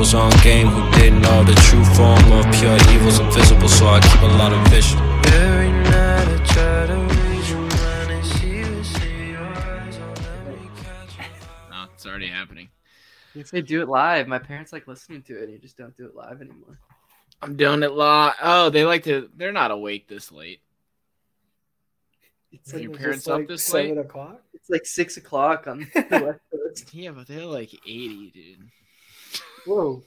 those on game who didn't know the true form of pure evil's invisible, so I keep a lot of vision. Every night I try to read your mind and see the see your oh, eyes on every catch. No, it's already happening. You say do it live. My parents like listening to it. and You just don't do it live anymore. I'm doing it live. Oh, they like to. They're not awake this late. It's Are like, your parents just up like this seven late? o'clock. it's like six o'clock on the West Coast. Yeah, but they're like 80, dude. Whoa.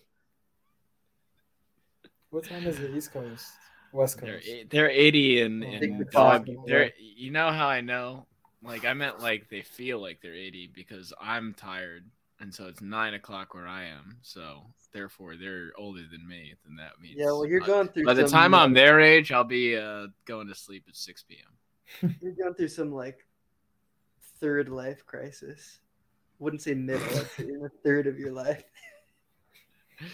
What time is the East Coast? West They're Coast. they're 80 and, and man. dog. they're, you know how I know? Like I meant like they feel like they're 80 because I'm tired, and so it's nine o'clock where I am. So therefore, they're older than me. Then that means Yeah, well, you're by- going through. By the time uh, I'm their age, I'll be uh, going to sleep at 6 p.m. you're going through some like third life crisis. Wouldn't say middle. I'd say you're in the third of your life.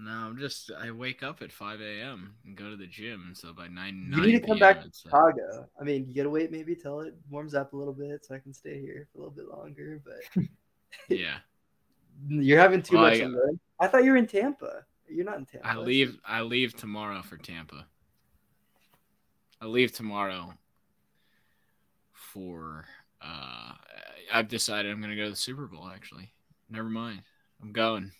No, I'm just I wake up at 5 a.m. and go to the gym. So by 9 You 9 need to come PM, back to it's, uh, Chicago. I mean, you gotta wait maybe till it warms up a little bit so I can stay here for a little bit longer. But yeah, you're having too Well, much. I- on I thought you were in Tampa. You're not in Tampa. I leave. I leave tomorrow for Tampa. I leave tomorrow for. Uh, I've decided I'm going to go to the Super Bowl. Actually, never mind. I'm going.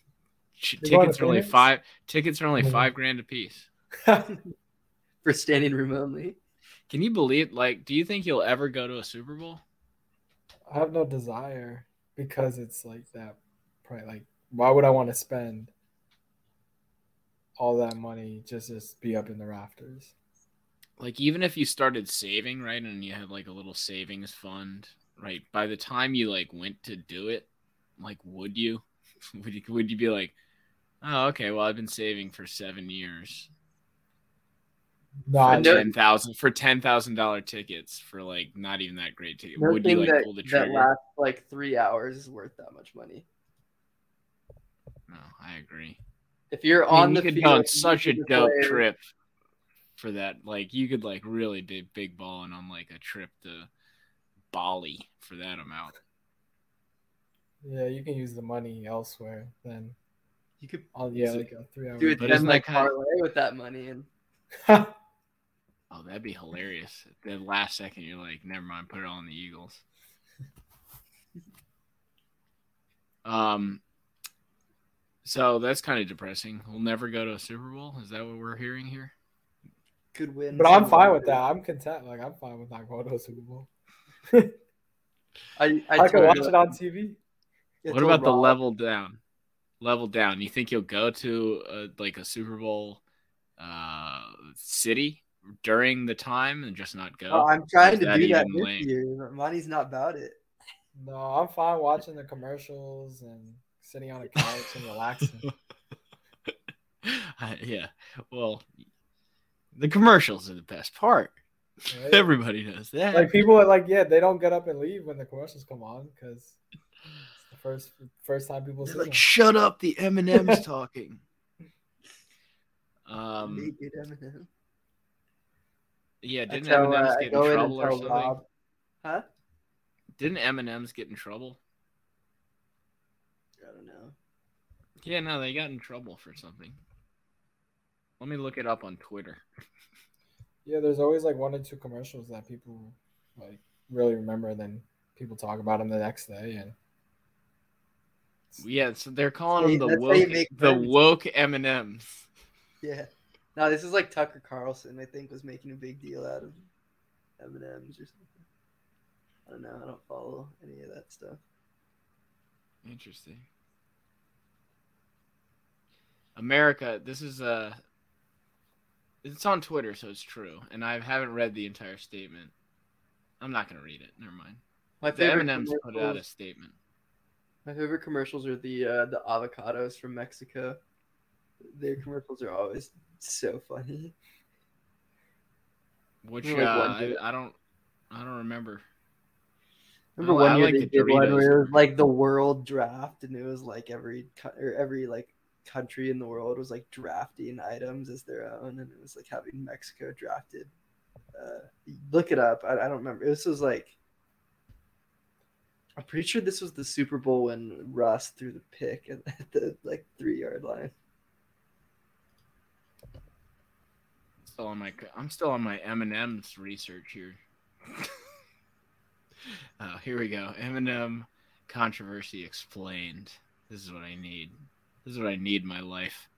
Ch- You're going tickets are only five. Tickets are only Mhm. five grand a piece. for standing room only. Can you believe? Like, do you think you'll ever go to a Super Bowl? I have no desire because it's like that. Probably like, why would I want to spend all that money just to be up in the rafters? Like, even if you started saving, right, and you had like a little savings fund, right? By the time you like went to do it, like, would you? would you? Would you be like? Oh, okay. Well, I've been saving for seven years No, for I, know- ten thousand for ten thousand dollar tickets for like not even that great ticket. No Would you thing like that, pull the trigger? that trigger? lasts like three hours is worth that much money. No, I agree. If you're I mean, on you the could field, go on such a dope play- trip for that. Like you could like really big big balling on like a trip to Bali for that amount. yeah, you can use the money elsewhere. Then, You could oh yeah, like a three hour. do a But ten isn't like that kinda- parlay with that money, and Oh, that'd be hilarious. The last second, you're like, never mind, put it on the Eagles. um, so that's kind of depressing. We'll never go to a Super Bowl. Is that what we're hearing here? could win. but I'm fine with that. I'm content. Like I'm fine with not going to a Super Bowl. I I, I, can watch it on TV. I what told about the level down? Level down. You think you'll go to a, like a Super Bowl uh, city during the time and just not go? Oh, I'm trying to that do that even this lame? year. but Money's not about it. No, I'm fine watching the commercials and sitting on a couch and relaxing. Uh, yeah. Well, the commercials are the best part. right? Everybody knows that. Like people are like, yeah, they don't get up and leave when the commercials come on because it's the first first time people see like, them. shut up, the M and M's talking. Um, Naked Eminem. yeah, didn't tell, M and uh, M's get go in in trouble or something? Rob- Huh? Didn't M and M's get in trouble? I don't know. Yeah, no, they got in trouble for something. Let me look it up on Twitter. Yeah, there's always like one or two commercials that people like really remember, and then people talk about them the next day, and Yeah, so they're calling See, them the that's how you woke, the woke M and M's. Yeah. No, this is like Tucker Carlson. I think was making a big deal out of M&M's or something. I don't know. I don't follow any of that stuff. Interesting. America, this is uh it's on Twitter, so it's true, and I haven't read the entire statement. I'm not gonna read it. Never mind. My The M&Ms put out a statement. My favorite commercials are the uh, the avocados from Mexico. Their commercials are always so funny. Which uh, I. I don't I don't remember. Remember Oh, one I year like they the did one where it was like the world draft, and it was like every or every like country in the world was like drafting items as their own, and it was like having Mexico drafted. Uh, look it up. I, I don't remember. This was like I'm pretty sure this was the Super Bowl when Russ threw the pick at, the like three yard line. Still on my, I'm still on my M and M's research here. uh, here we go. M&M controversy explained. This is what I need. This is what I need in my life.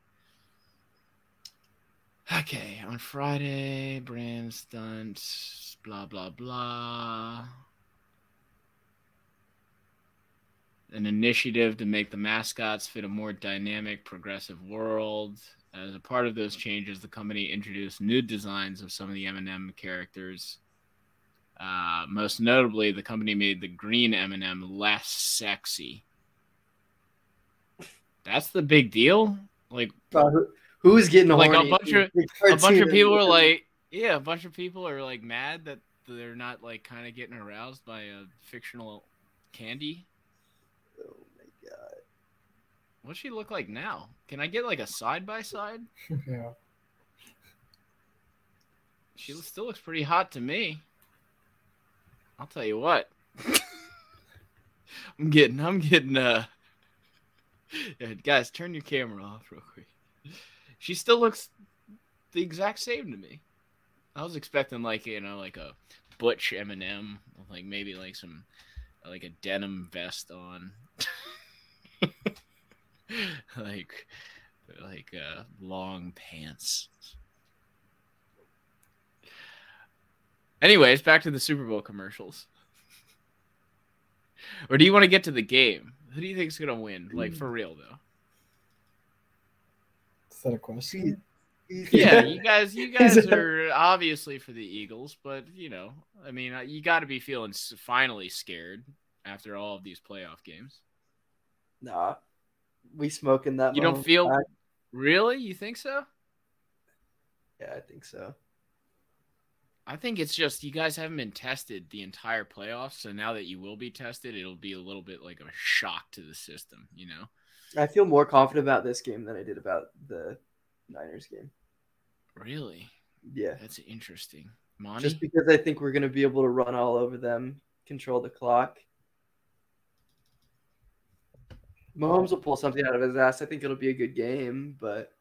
Okay, on Friday, brand stunt, blah blah blah. An initiative to make the mascots fit a more dynamic, progressive world. As a part of those changes, the company introduced new designs of some of the M&M characters. Uh, most notably, the company made the green M&M less sexy. That's the big deal. Like Uh, who- who's getting Like a bunch of- a bunch of people are like, yeah, a bunch of people are like mad that they're not like kind of getting aroused by a fictional candy. What's she look like now? Can I get like a side by side? yeah. She still looks pretty hot to me. I'll tell you what. I'm getting, I'm getting, uh, yeah, guys, turn your camera off real quick. She still looks the exact same to me. I was expecting like you know like a butch M&M, like maybe like some like a denim vest on, like like uh, long pants. Anyways, back to the Super Bowl commercials. or do you want to get to the game? Who do you think's gonna win? Like for real though. Is that a question? Yeah, you guys, you guys are obviously for the Eagles, but you know, I mean, uh, you got to be feeling finally scared after all of these playoff games. Nah, we smoking that. You don't feel- back. Really? You think so? Yeah, I think so. I think it's just you guys haven't been tested the entire playoffs, so now that you will be tested, it'll be a little bit like a shock to the system, you know. I feel more confident about this game than I did about the Niners game. Really? Yeah, That's interesting. Monty? just because I think we're gonna be able to run all over them, control the clock. Mahomes will pull something out of his ass. I think it'll be a good game, but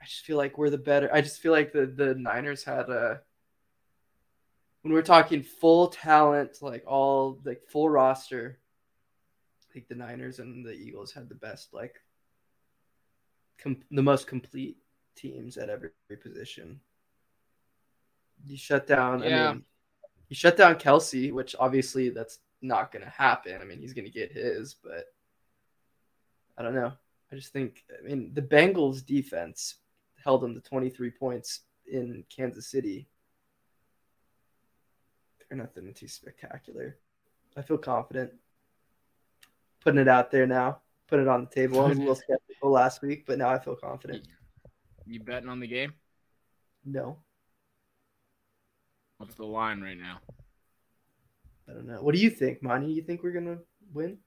I just feel like we're the better. I just feel like the the Niners had a when we're talking full talent, like all like full roster. I think the Niners and the Eagles had the best, like com- the most complete teams at every position. You shut down. Yeah. I mean, you shut down Kelce, which obviously that's not going to happen. I mean, he's going to get his, but I don't know. I just think, I mean, the Bengals defense held them to 23 points in Kansas City. They're nothing too spectacular. I feel confident putting it out there now, put it on the table. I was a little skeptical last week, but now I feel confident. you betting on the game? No, What's the line right now? I don't know. What do you think, Monty? You think we're gonna win?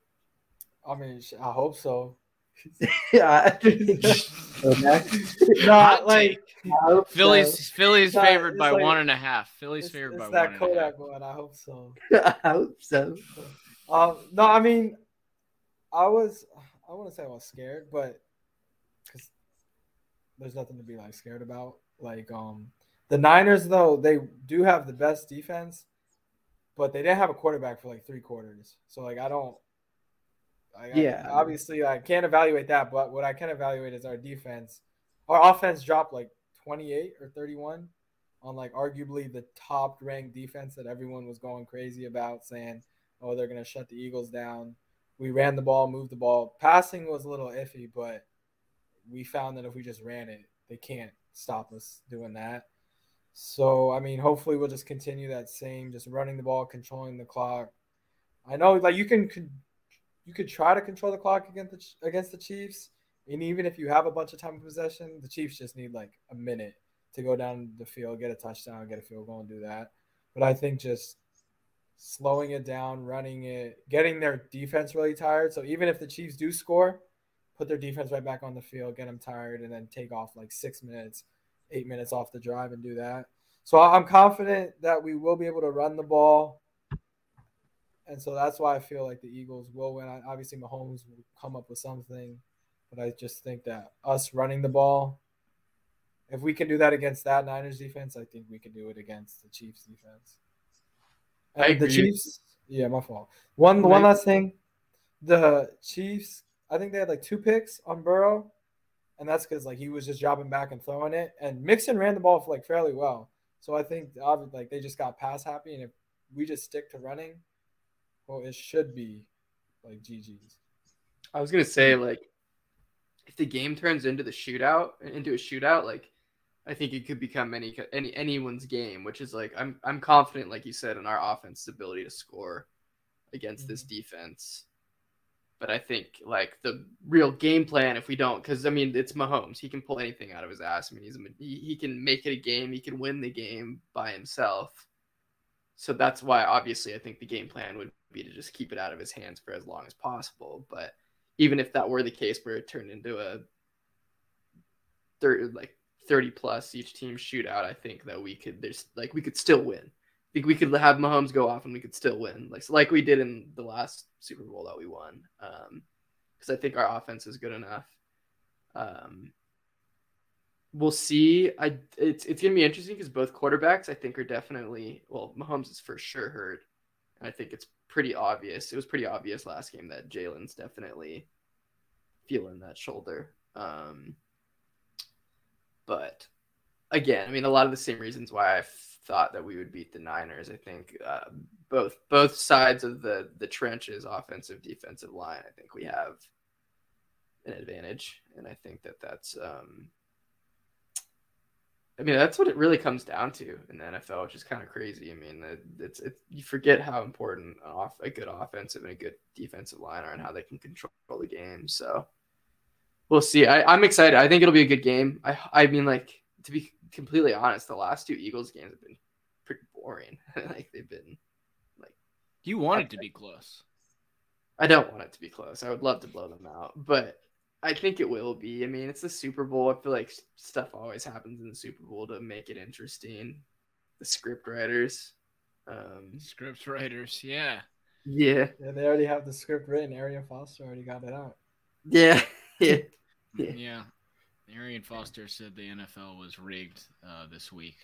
I mean, I hope so. yeah, I think Hot like take. I hope so. Philly's Philly's favored by like- one and a half. Philly's it's, favored it's by that one and a half. Kodak one. I hope so. I hope so. Um, no, I mean, I was, I wouldn't say I was scared, but because there's nothing to be like scared about. Like, um, the Niners though they do have the best defense, but they didn't have a quarterback for like three quarters. So like, I don't. I, Yeah. I, obviously, I can't evaluate that, but what I can evaluate is our defense. Our offense dropped like 28 or 31 on like arguably the top ranked defense that everyone was going crazy about, saying, oh, they're going to shut the Eagles down. We ran the ball, moved the ball. Passing was a little iffy, but we found that if we just ran it, they can't stop us doing that. So, I mean, hopefully we'll just continue that same, just running the ball, controlling the clock. I know, like you can, con- you could try to control the clock against the against the Chiefs, and even if you have a bunch of time of possession, the Chiefs just need like a minute to go down the field, get a touchdown, get a field goal, and do that. But I think just slowing it down, running it, getting their defense really tired. So even if the Chiefs do score, put their defense right back on the field, get them tired, and then take off like six minutes, eight minutes off the drive and do that. So I'm confident that we will be able to run the ball and so that's why I feel like the Eagles will win. I- Obviously, Mahomes will come up with something, but I just think that us running the ball, if we can do that against that Niners defense, I think we can do it against the Chiefs defense. And the. Chiefs, yeah, my fault. One one last thing, the Chiefs, I think they had like two picks on Burrow, and that's because like he was just dropping back and throwing it, and Mixon ran the ball like fairly well. So I think like they just got pass happy, and if we just stick to running, well, it should be like GG's. I was gonna say like, if the game turns into the shootout into a shootout, like, I think it could become any any anyone's game. Which is like, I'm I'm confident, like you said, in our offense's ability to score against this mm-hmm. defense. But I think like the real game plan, if we don't, because I mean it's Mahomes, he can pull anything out of his ass. I mean he's he, he can make it a game, he can win the game by himself. So that's why obviously I think the game plan would be to just keep it out of his hands for as long as possible. But even if that were the case where it turned into a 30 like 30 plus each team shootout, I think that we could there's like we could still win. I think we could have Mahomes go off and we could still win, like like we did in the last Super Bowl that we won. Um, because I think our offense is good enough. Um, we'll see. I it's it's gonna be interesting because both quarterbacks I think are definitely well, Mahomes is for sure hurt, I think it's pretty obvious. It was pretty obvious last game that Jalen's definitely feeling that shoulder. Um, but again, I mean, a lot of the same reasons why I thought that we would beat the Niners. I think uh, both both sides of the the trenches, offensive, defensive line. I think we have an advantage, and I think that that's. Um, I mean, that's what it really comes down to in the NFL, which is kind of crazy. I mean, it- it's it, you forget how important off a good offensive and a good defensive line are, and how they can control the game. So we'll see. I, I'm excited. I think it'll be a good game. I I mean, like to be completely honest, the last two Eagles games have been pretty boring. like they've been. Like you want it to be close. I don't want it to be close. I would love to blow them out, but I think it will be. I mean, it's the Super Bowl. I feel like stuff always happens in the Super Bowl to make it interesting. The script writers. Um, Script writers, yeah. yeah, Yeah, they already have the script written. Arian Foster already got it out. yeah, yeah. Yeah. Yeah. Arian Foster said the NFL was rigged uh, this week.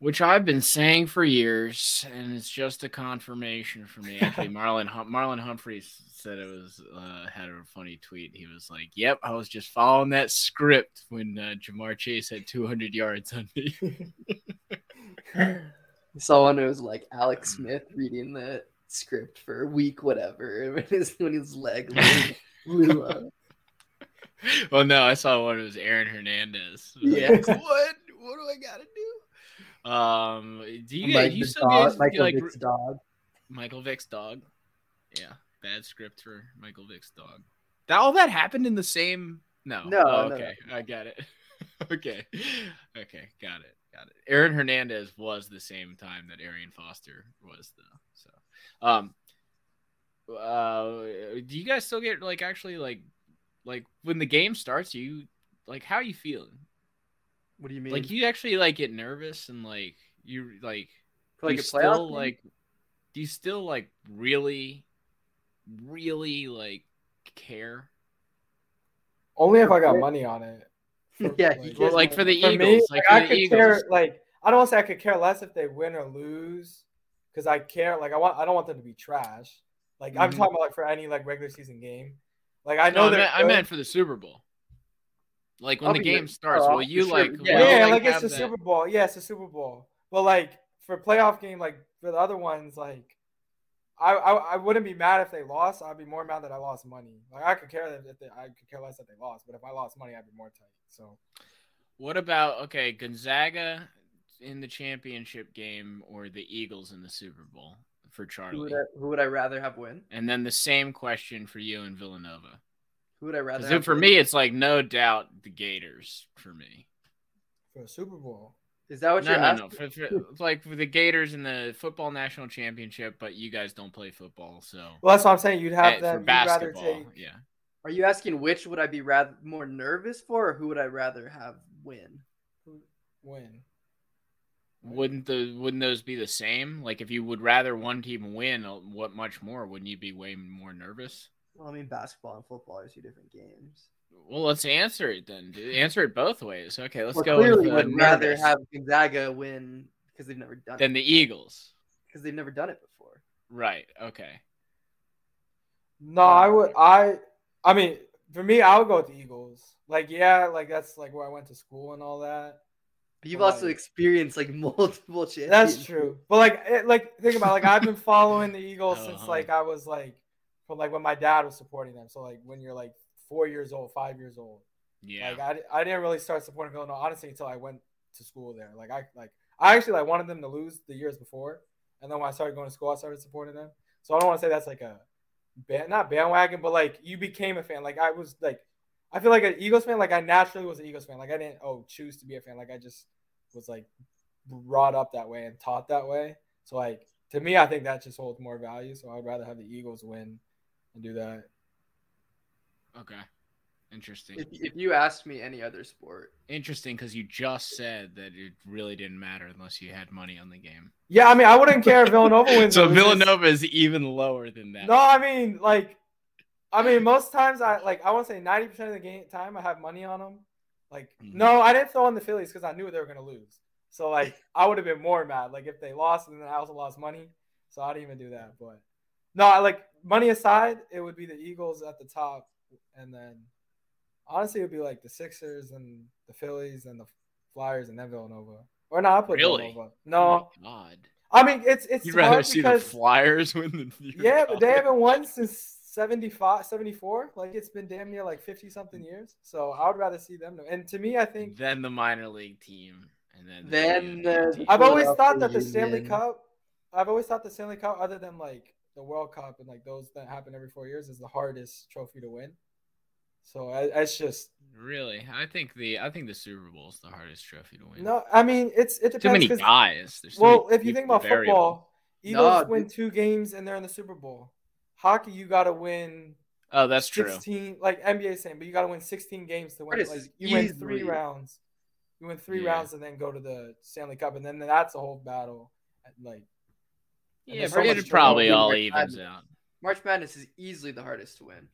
Which I've been saying for years, and it's just a confirmation for me. Actually, Marlon Hum- Marlon Humphreys said it was uh, had a funny tweet. He was like, "Yep, I was just following that script when uh, Ja'Marr Chase had 200 yards on me." I saw one. It was like Alex Smith reading the script for a week whatever when his when his leg blew, up. well, no, I saw one. It was Aaron Hernandez. Was Yeah. like, what? What do I gotta do? Um, do you Like guys, you still dog- guys Michael like Vick's dog. Michael Vick's dog? Yeah, bad script for Michael Vick's dog. That all that happened in the same? No, No, Oh, no. okay, I got it. okay, okay, got it, got it. Aaron Hernandez was the same time that Arian Foster was, though. So, um, uh, do you guys still get like actually like like when the game starts? You like how you feeling? What do you mean? Like you actually like get nervous and like you like For, like do a you playoff still game? like do you still like really really like care Only if I got money on it. yeah, like- well like for the For eagles me, like, like, for I could eagles care. Like I don't want to say I could care less if they win or lose, because I care. Like I want. I don't want them to be trash. Like I'm Mhm. talking about like for any like regular season game. Like I no, know I, they're meant, I meant for the super bowl like when I'll the game there. starts Oh, will you sure. like Yeah. will you, yeah, like, like, it's have the that- Super Bowl. Yeah, it's the Super Bowl. But like for playoff game, like for the other ones, like I, I I wouldn't be mad if they lost. I'd be more mad that I lost money. Like I could care that if they, I could care less that they lost. But if I lost money, I'd be more tight. So what about okay gonzaga in the championship game or the eagles in the super bowl for Who charlie would, I, who would I rather have win? and then the same question for you in villanova Who would I rather? Have for me, it's like no doubt the Gators for me. for the Super Bowl, is that what No, you're no, asking? no. For, for, like for the Gators in the football national championship, but you guys don't play football, so well, that's what I'm saying. You'd Eh, have for them. You'd rather basketball, take. yeah. Are you asking which would I be rather more nervous for, or who would I rather have win? win. Wouldn't the wouldn't those be the same? Like if you would rather one team win, uh, what much more? Wouldn't you be way more nervous? Well, I mean, basketball and football are two different games. Well, let's answer it then. dude. Answer it both ways. Okay, let's well, go. clearly with, uh, would rather have Gonzaga win because they've never done it than it. the Eagles. Because they've never done it before. Right. Okay. No, I would. I. I mean, for me, I would go with the Eagles. Like, yeah, like that's like where I went to school and all that. But you've Right. also experienced like multiple championships. That's true. But like, it, like think about it, like I've been following the Eagles since Uh-huh. like I was like, from like when my dad was supporting them. So like when you're like four years old, five years old. Yeah. Like I, I didn't really start supporting Villanova honestly until I went to school there. Like I like I actually like wanted them to lose the years before, and then when I started going to school, I started supporting them. So I don't want to say that's like a band, not bandwagon, but like you became a fan. Like I was like, I feel like an Eagles fan. Like I naturally was an Eagles fan. Like I didn't oh choose to be a fan. Like I just was like brought up that way and taught that way. So like to me, I think that just holds more value. So I'd rather have the Eagles win and do that. okay. Interesting. If, if you asked me any other sport, Interesting because you just said that it really didn't matter unless you had money on the game. Yeah, I mean, I wouldn't care if Villanova wins. So or loses. Villanova is even lower than that. No, I mean, like, I mean, most times I like I want to say ninety percent of the game time I have money on them. Like, Mhm. no, I didn't throw on the Phillies because I knew they were gonna lose. So like, I would have been more mad. Like if they lost and then I also lost money. So I didn't even do that. But no, I like money aside, it would be the Eagles at the top, and then honestly, it would be like the Sixers and the Phillies and the Flyers and then Villanova. Or no, I put Really? Villanova. Oh No, my God. I mean it's it's You'd rather hard see because the Flyers win than the yeah, but they haven't won since 75, 74. Like it's been damn near like 50 something years. So I would rather see them. And to me, I think then the minor league team, and then the Then the- I've always thought that the Stanley Cup, I've always thought the Stanley Cup, other than like the World Cup and like those that happen every four years, is the hardest trophy to win. So I, it's just really. I think the I think the Super Bowl is the hardest trophy to win. no. I mean, it's it depends. too many 'cause- guys. There's too Well, many if you think about variable. football, Eagles No, win dude. two games and they're in the Super Bowl. Hockey, you got to win Oh, that's true. 16 like NBA saying, but you got to win 16 games to win. Like is you win three rounds. You win three Yeah. rounds and then go to the Stanley Cup and then that's a whole battle. Like And Yeah, there's but so it probably all March evens Madness. out. March Madness is easily the hardest to win.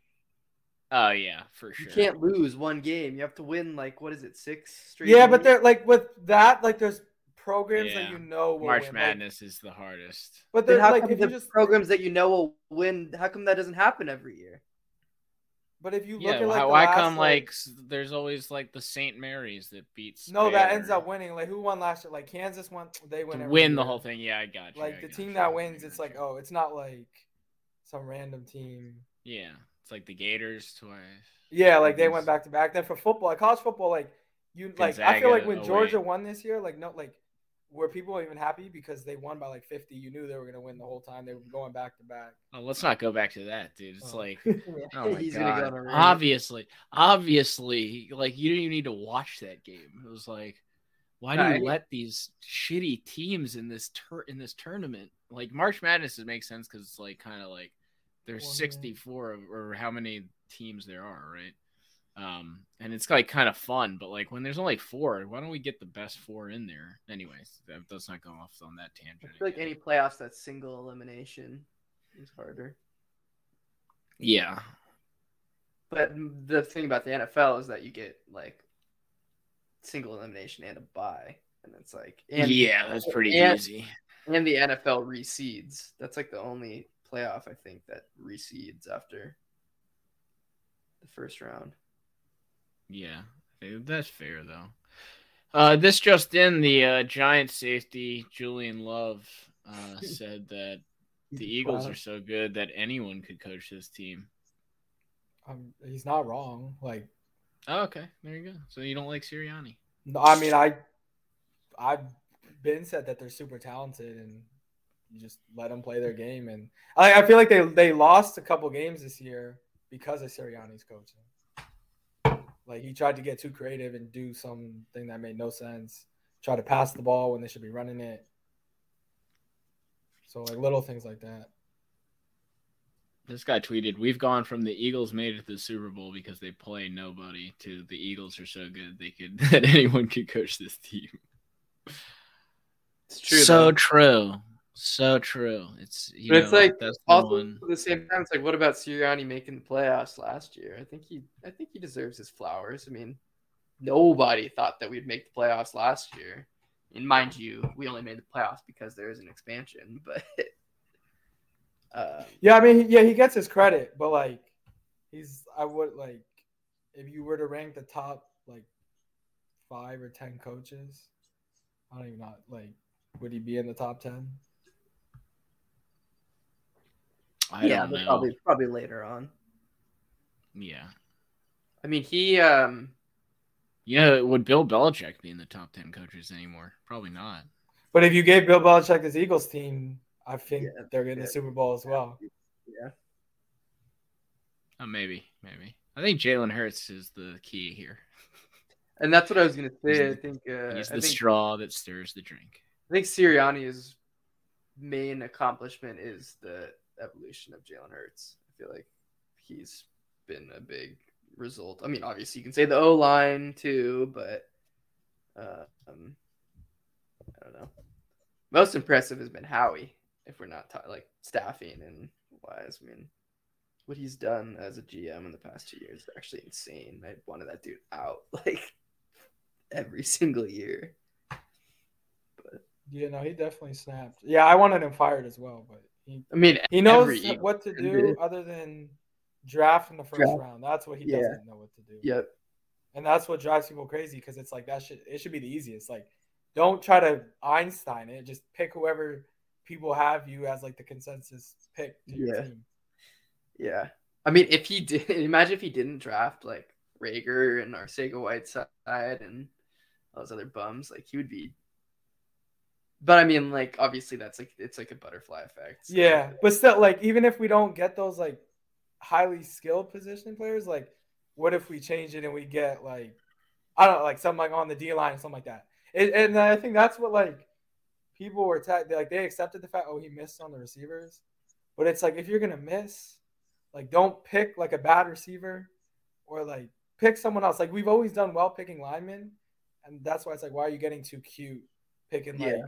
Oh yeah, for sure. You can't lose one game. You have to win like what is it, six straight? Yeah, but games? they're like with that, like there's programs that you know will March win. Like, Madness is the hardest. but Then how like come if you the just programs that you know will win? How come that doesn't happen every year? But if you look Yeah, at like why, come like, like there's always like the St. Mary's that beats no that ends up winning. Like who won last year? Like Kansas won. They win. win the whole thing. Yeah, I got you. Like I the team you, that wins, it's like oh, it's not like some random team. yeah, it's like the Gators twice. Yeah, like they went back to back. Then for football, like college football, like you like I feel like when. Georgia won this year, like no, like were people even happy because they won by like fifty? You knew they were gonna win the whole time. They were going back to back. Oh, let's not go back to that, dude. It's Oh. like Oh my He's god! gonna go on obviously, obviously, like you didn't even need to watch that game. It was like, why do No, you I- let these shitty teams in this tur- in this tournament? Like March Madness, it makes sense because it's like kind of like there's Well, 64 of- or how many teams there are, right? Um, and it's like kind of fun, but like when there's only four, why don't we get the best four in there? Anyways, that, let's not go off on that tangent. I feel like any playoffs that's single elimination is harder. yeah, But the thing about the NFL is that you get like single elimination and a bye, and it's like and yeah, that's pretty and- easy. and the NFL reseeds. That's like the only playoff I think that reseeds after the first round. Yeah, eh, that's fair though. Uh, this just in: the uh, Giant safety Julian Love uh, said that the Eagles are so good that anyone could coach this team. Um, he's not wrong. Like Oh, okay, there you go. So you don't like Sirianni? no, I mean I, I've been said that they're super talented and you just let them play their game. And I, I feel like they they lost a couple games this year because of Sirianni's coaching. Like he tried to get too creative and do something that made no sense. Try to pass the ball when they should be running it. So like little things like that. This guy tweeted, "We've gone from the Eagles made it to the Super Bowl because they play nobody to the Eagles are so good they could that anyone could coach this team." It's true. so though. true. So true. It's you But it's like, that's the also one. at the same time, it's like, what about Sirianni making the playoffs last year? I think he, I think he deserves his flowers. I mean, nobody thought that we'd make the playoffs last year. And mind you, we only made the playoffs because there is an expansion. But um, Yeah, I mean, yeah, he gets his credit, but like, he's I would like, if you were to rank the top like five or ten coaches, I don't even know, like, would he be in the top ten? I yeah, don't know. probably probably later on. Yeah. I mean, he um, You know, would Bill Belichick be in the top ten coaches anymore? Probably not. But if you gave Bill Belichick this Eagles team, I think Yeah, they're getting yeah. the Super Bowl as well. yeah, Oh, maybe, maybe. I think Jalen Hurts is the key here. and that's what I was gonna say. I He's think uh, He's I the think straw that stirs the drink. I think Sirianni's main accomplishment is the evolution of Jalen Hurts. I feel like he's been a big result. I mean, obviously you can say the O line too, but uh, um, I don't know. Most impressive has been Howie. If we're not ta- like staffing and wise, I mean, what he's done as a GM in the past two years is actually insane. I wanted that dude out like every single year. Yeah, no, he definitely snapped. Yeah, I wanted him fired as well, but he I mean, he knows every what to do other than draft in the first Draft. round. That's what he Yeah. doesn't know what to do. Yep. And that's what drives people crazy because it's like that should it should be the easiest. Like, don't try to Einstein it. Just pick whoever people have you as like the consensus pick to your Yeah. team. Yeah. I mean, if he did, imagine if he didn't draft like Reagor and Arcega Whiteside and all those other bums, like he would be. But I mean, like obviously that's like it's like a butterfly effect. so- Yeah, but still, like even if we don't get those like highly skilled position players, like what if we change it and we get like I don't know, like something like on the D line, something like that. It, and I think that's what like people were ta- like they accepted the fact oh he missed on the receivers, but it's like if you're gonna miss, like don't pick like a bad receiver or like pick someone else. Like we've always done well picking linemen, and that's why it's like why are you getting too cute picking like Yeah.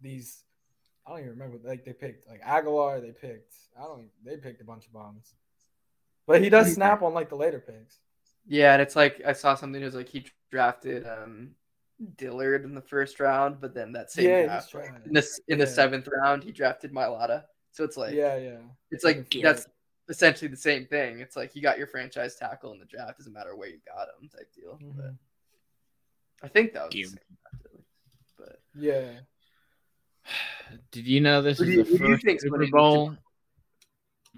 These I don't even remember. Like they picked like Agholor. They picked. I don't. Even, they picked a bunch of bombs. But he does snap on like the later picks. Yeah, and it's like I saw something It was like he drafted um Dillard in the first round, but then that same Yeah, draft trying. in this in the seventh round he drafted Mailata. So it's like yeah, yeah. it's like that's essentially the same thing. It's like you got your franchise tackle in the draft, doesn't matter where you got him type deal. But Mhm. I think that was the same draft. But Yeah. Did you know this Who is do you- the who do you first Super Bowl?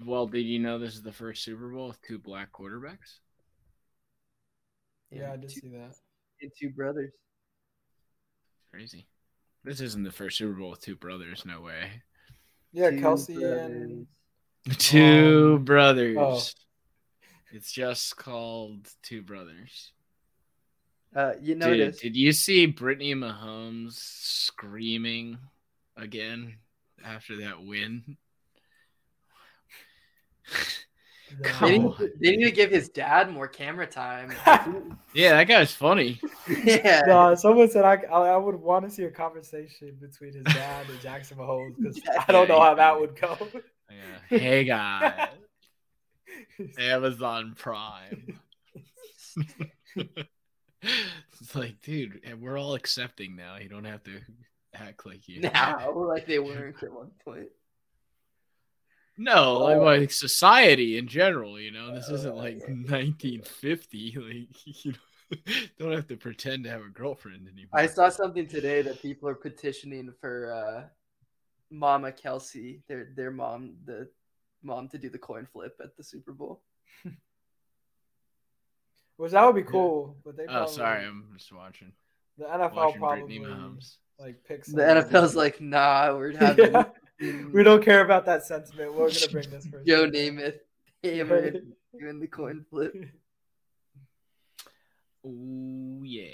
Well, did you know this is the first Super Bowl with two black quarterbacks? Yeah, I did two, see that. and two brothers. Crazy. This isn't the first Super Bowl with two brothers. No way. Yeah, Two Kelce brothers. and Two Um, brothers. oh. It's just called Two Brothers. Uh, you Dude, notice did you see Brittany Mahomes screaming again after that win? they need, on. they need to give his dad more camera time. Yeah, that guy's funny. yeah. No, someone said I, I I would want to see a conversation between his dad and Jackson Mahomes because Yeah. I don't know how that would go. Yeah. Hey guys, Amazon Prime. it's like, dude, we're all accepting now. You don't have to act like you. now, like they weren't at one point. No, like, Oh. like society in general. You know, this isn't Oh, like yeah. 1950. Like, you know, don't have to pretend to have a girlfriend anymore. I saw something today that people are petitioning for uh, Mama Kelce, their their mom, the mom to do the coin flip at the Super Bowl. Which that would be cool, but they. Oh, sorry, I'm just watching. The NFL watching probably Brittany Mahomes. Like picks The NFL's like, nah, we're having Yeah. we don't care about that sentiment. We're gonna bring this first. Joe Namath hammered doing the coin flip. Oh yeah,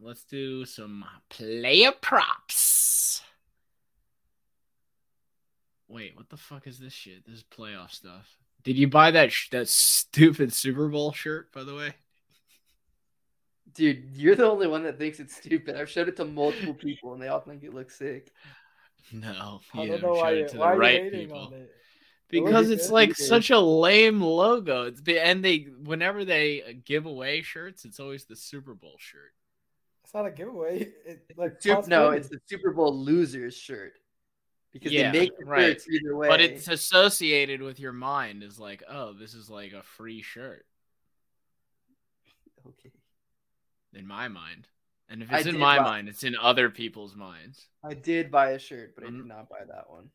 let's do some player props. Wait, what the fuck is this shit? This is playoff stuff. Did you buy that sh- that stupid Super Bowl shirt, by the way? Dude, you're the only one that thinks it's stupid. I've showed it to multiple people and they all think it looks sick. No, I you don't don't know show why, it you, to why the are you right hating people. on it. Because it's like It is. such a lame logo. It's be, and they whenever they uh, give away shirts, it's always the Super Bowl shirt. It's not a giveaway. It, like Sup- costs no, money. it's the Super Bowl losers shirt. Because Yeah, they make the right. shirts either way. But it's associated with your mind is like, oh, this is like a free shirt okay. In my mind. And if I it's in my buy- mind, it's in other people's minds. I did buy a shirt, but I Mhm. did not buy that one.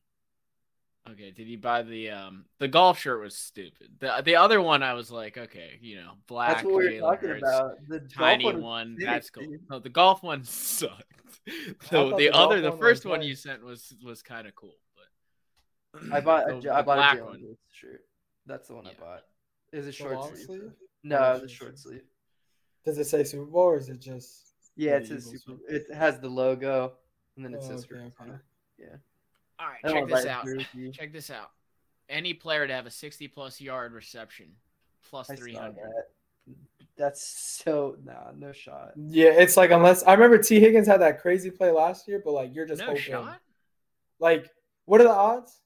Okay, did you buy the um the golf shirt was stupid. The the other one I was like, okay, you know, black That's what we were Jalen talking Hurts, about. The tiny golf one, sick, that's cool. No, the golf one sucked. So the the other the first was one you sent was was kind of cool, but I bought a, the- J- I the bought a black Jalen one. Hurts shirt. That's the one Yeah. I bought. Is it short sleeve. sleeve? No, the short short sleeve. Sleeve. Does it say Super Bowl or is it just? Yeah, the it says Super. one? It has the logo, and then it Oh, says okay, Hurts on okay. it. All right, check this buy out. jersey. Check this out. Any player to have a 60 plus yard reception plus I saw 300. that. That's so nah, no shot. Yeah, it's like unless I remember Tee Higgins had that crazy play last year, but like you're just No hoping. shot? Like, what are the odds?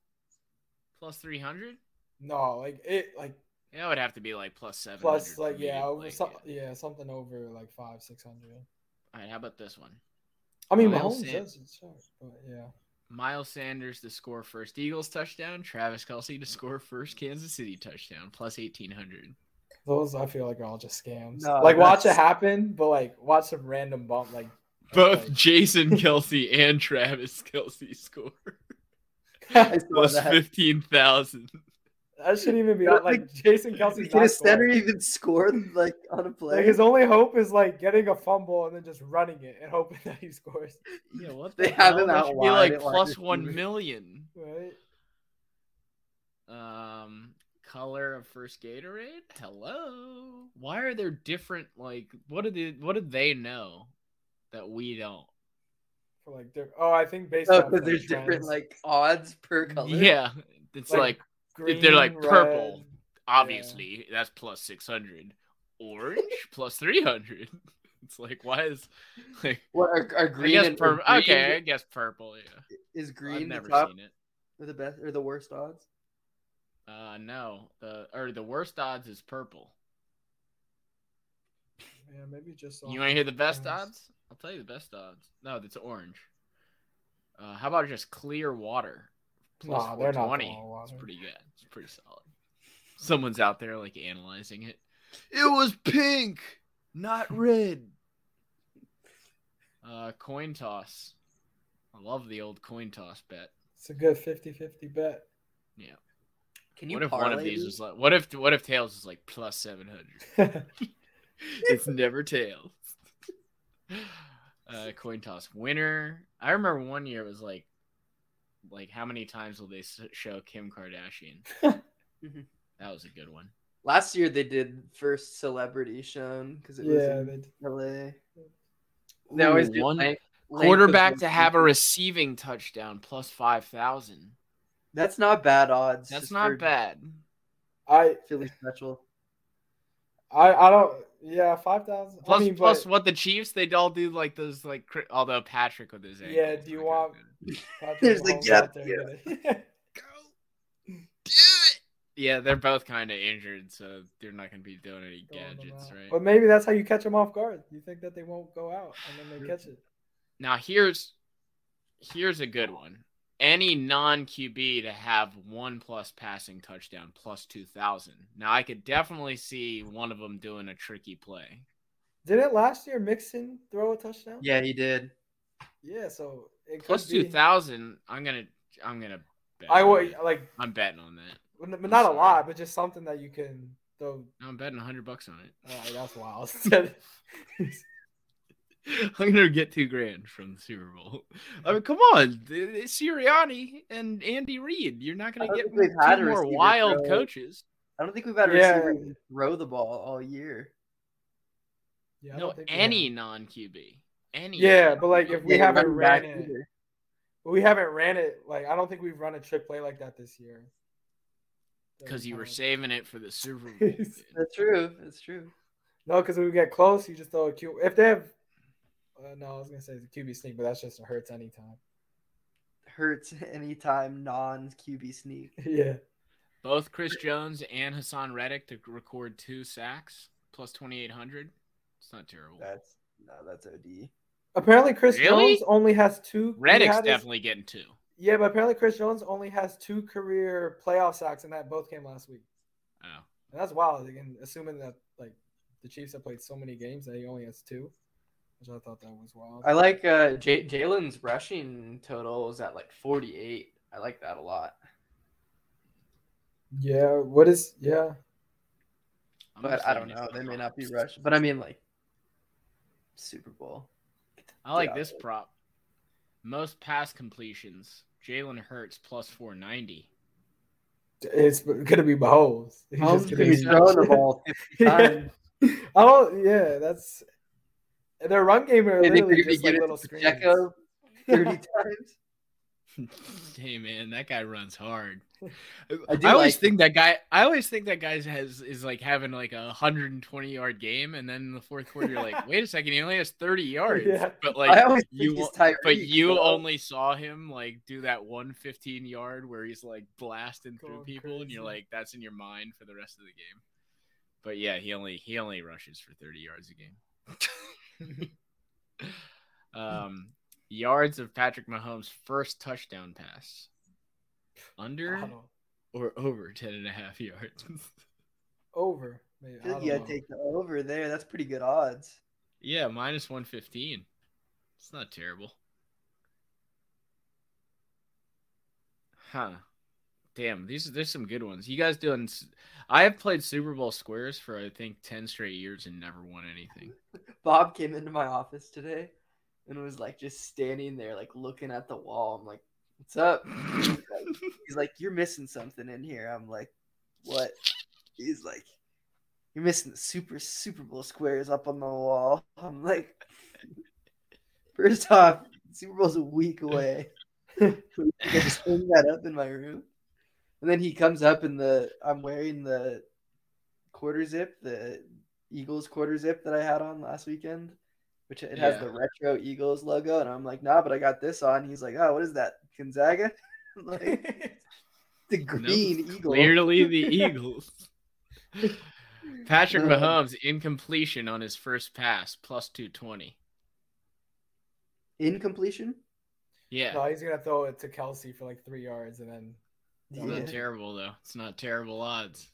Plus 300? No, like it, like Yeah, it would have to be like plus seven. plus, like yeah, like, some, yeah. yeah, something over like five, six hundred. All right, how about this one? I mean, Miles Mahomes Sand- does it, sure, but yeah. Miles Sanders to score first Eagles touchdown. Travis Kelce to score first Kansas City touchdown. Plus 1800. Those I feel like are all just scams. No, like watch it happen, but like watch some random bump like Both like- Jason Kelce and Travis Kelce score. I saw Plus that. 15,000. That shouldn't even be But, like Jason Kelce. Can a center scoring. even score like on a play? Like his only hope is like getting a fumble and then just running it and hoping that he scores. Yeah, what They the have hell? him That out should be like plus 1 million. Right? Um, color of first Gatorade. Hello. Why are there different? Like, what did they, what did they know that we don't? For like diff- oh, I think based Oh, on because like, there's different like odds per color. Yeah, it's Like, like, green, they're, like, red. purple. obviously that's plus six hundred. Orange plus three hundred. It's like why is like What are, are I green guess and purple? green Okay, I guess purple. Yeah, Is I've green the never top seen it. or the best or the worst odds? Uh, no, the or the worst odds is purple. Yeah, maybe just. You want to hear the best trends. odds? I'll tell you the best odds. No, that's orange. Uh, how about just clear water? Plus Nah, they're not 420. throwing. It's pretty good. It's pretty solid. Someone's out there like analyzing it. It was pink, not red. Uh, coin toss. I love the old coin toss bet. It's a good 50-50 bet. Yeah. Can you What if one of these was like? What if what if tails is like plus seven hundred? it's never tails. Uh, coin toss winner. I remember one year it was like, like how many times will they show Kim Kardashian? Mhm. that was a good one. Last year they did first celebrity shown because it was yeah, in they, LA. They always do one length- length quarterback the to have a receiving touchdown plus five thousand. That's not bad odds. That's not bad. I, Philly special. I, I don't. Yeah, five thousand. Plus, I mean, plus but what the Chiefs they all do like those like cri- although Patrick with his Yeah, do you want- There's the Mahomes there yeah. go do it. Yeah, they're both kind of injured, so they're not going to be doing any throwing gadgets, right? But maybe that's how you catch them off guard. You think that they won't go out and then they catch it. Now here's here's a good one. Any non QB to have one plus passing touchdown plus two thousand. Now I could definitely see one of them doing a tricky play. Didn't last year Mixon throw a touchdown? Yeah, he did. Yeah, so it Plus could be. two thousand. I'm gonna I'm gonna. Bet I would like, I'm betting on that. but not a lot, but just something that you can throw. I'm betting hundred bucks on it. That's wild. I'm gonna get two grand from the Super Bowl. I mean, come on, it's Sirianni and Andy Reid. You're not gonna get think had two more wild throw- coaches. I don't think we've had a Yeah. receiver throw the ball all year. yeah, No, don't think we any non QB, any. Yeah, but like if we Yeah, haven't ran it, either. but we haven't ran it. Like I don't think we've run a trick play like that this year. because you were saving it for the Super Bowl. That's true. That's true. No, because we get close, you just throw a Q. If they have, uh, no, I was gonna say the QB sneak, but that's just a hurts anytime. Hurts anytime non QB sneak. yeah. Both Chris Jones and Haason Reddick to record two sacks plus 2,800. It's not terrible. That's no, that's OD. Apparently, Chris Really? Jones only has two. Reddick's had his- definitely getting two. Yeah, but apparently Chris Jones only has two career playoff sacks, and that both came last week. Oh. And that's wild. Again, assuming that like the Chiefs have played so many games that he only has two, which I thought that was wild. I like uh J- Jalen's rushing total is at like 48. I like that a lot. yeah. What is? Yeah. I'm But I don't know. They may not be props. rushed. But I mean like Super Bowl. I like Yeah. this prop. Most pass completions. Jalen Hurts plus 490. It's gonna be Mahomes. He's Mahomes just gonna be throwing the ball 50 Yeah. times. I don't. Yeah, that's their run game are I think literally they're gonna just like little screens. Pacheco 30 times. hey man, that guy runs hard. I I, always like- think that guy. I always think that guy has is like having like a 120 yard game, and then in the fourth quarter, you're like, wait a second, he only has 30 yards. Yeah. But I like always think you, he's wa- Tyreek. but you so- only saw him like do that 115 yard where he's like blasting through Going people, and you're like, that's in your mind for the rest of the game. But yeah, he only he only rushes for 30 yards a game. Um, yards of Patrick Mahomes' first touchdown pass. Under don't or over 10 and a half yards. Over. Maybe. I I feel like don't you gotta take the over there. That's pretty good odds. yeah, minus 115. It's not terrible. Huh. Damn, these there's some good ones. You guys doing I have played Super Bowl squares for I think 10 straight years and never won anything. Bob came into my office today and was like just standing there, like looking at the wall. I'm like, "What's up?" He's like, he's like, "You're missing something in here." I'm like, "What?" He's like, "You're missing the super Super Bowl squares up on the wall." I'm like, first off, Super Bowl's a week away. I just hang that up in my room, and then he comes up in the. I'm wearing the quarter zip, the Eagles quarter zip that I had on last weekend, which it has Yeah. the retro Eagles logo, and I'm like, nah, but I got this on. He's like, oh, what is that, Gonzaga? Like the green Eagle. Clearly the Eagles. Patrick Uh, Mahomes incompletion on his first pass plus 220. Incompletion. Yeah. No, he's gonna throw it to Kelce for like three yards, and then It's Yeah. not terrible though. It's not terrible odds.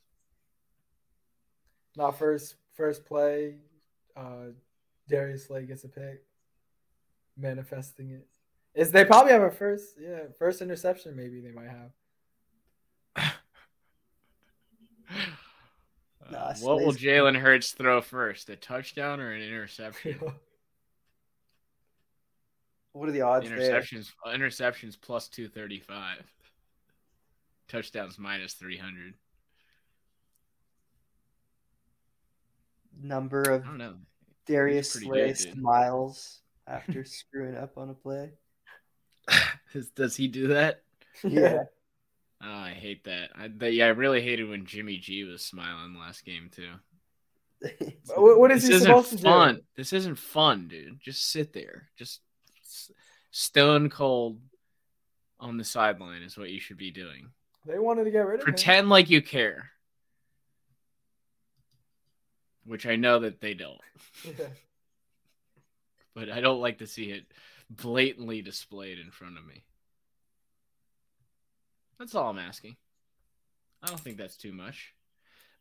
not first first play. Uh, Darius Slay gets a pick, manifesting it. Is they probably have a first yeah first interception? Maybe they might have. Uh, Nah, what will Jalen Hurts throw first? A touchdown or an interception? What are the odds there? interceptions interceptions plus 235. Touchdowns minus 300. Number of I don't know. Darius pretty Slay good, dude. smiles after screwing up on a play. Does he do that? Yeah. Oh, I hate that. I, that. Yeah, I really hated when Jimmy G was smiling last game too. What, what is this he isn't supposed to fun. do? This isn't fun, dude. Just sit there. Just stone cold on the sideline is what you should be doing. They wanted to get rid of him. Pretend like you care. Which I know that they don't. Yeah. But I don't like to see it blatantly displayed in front of me. That's all I'm asking. I don't think that's too much.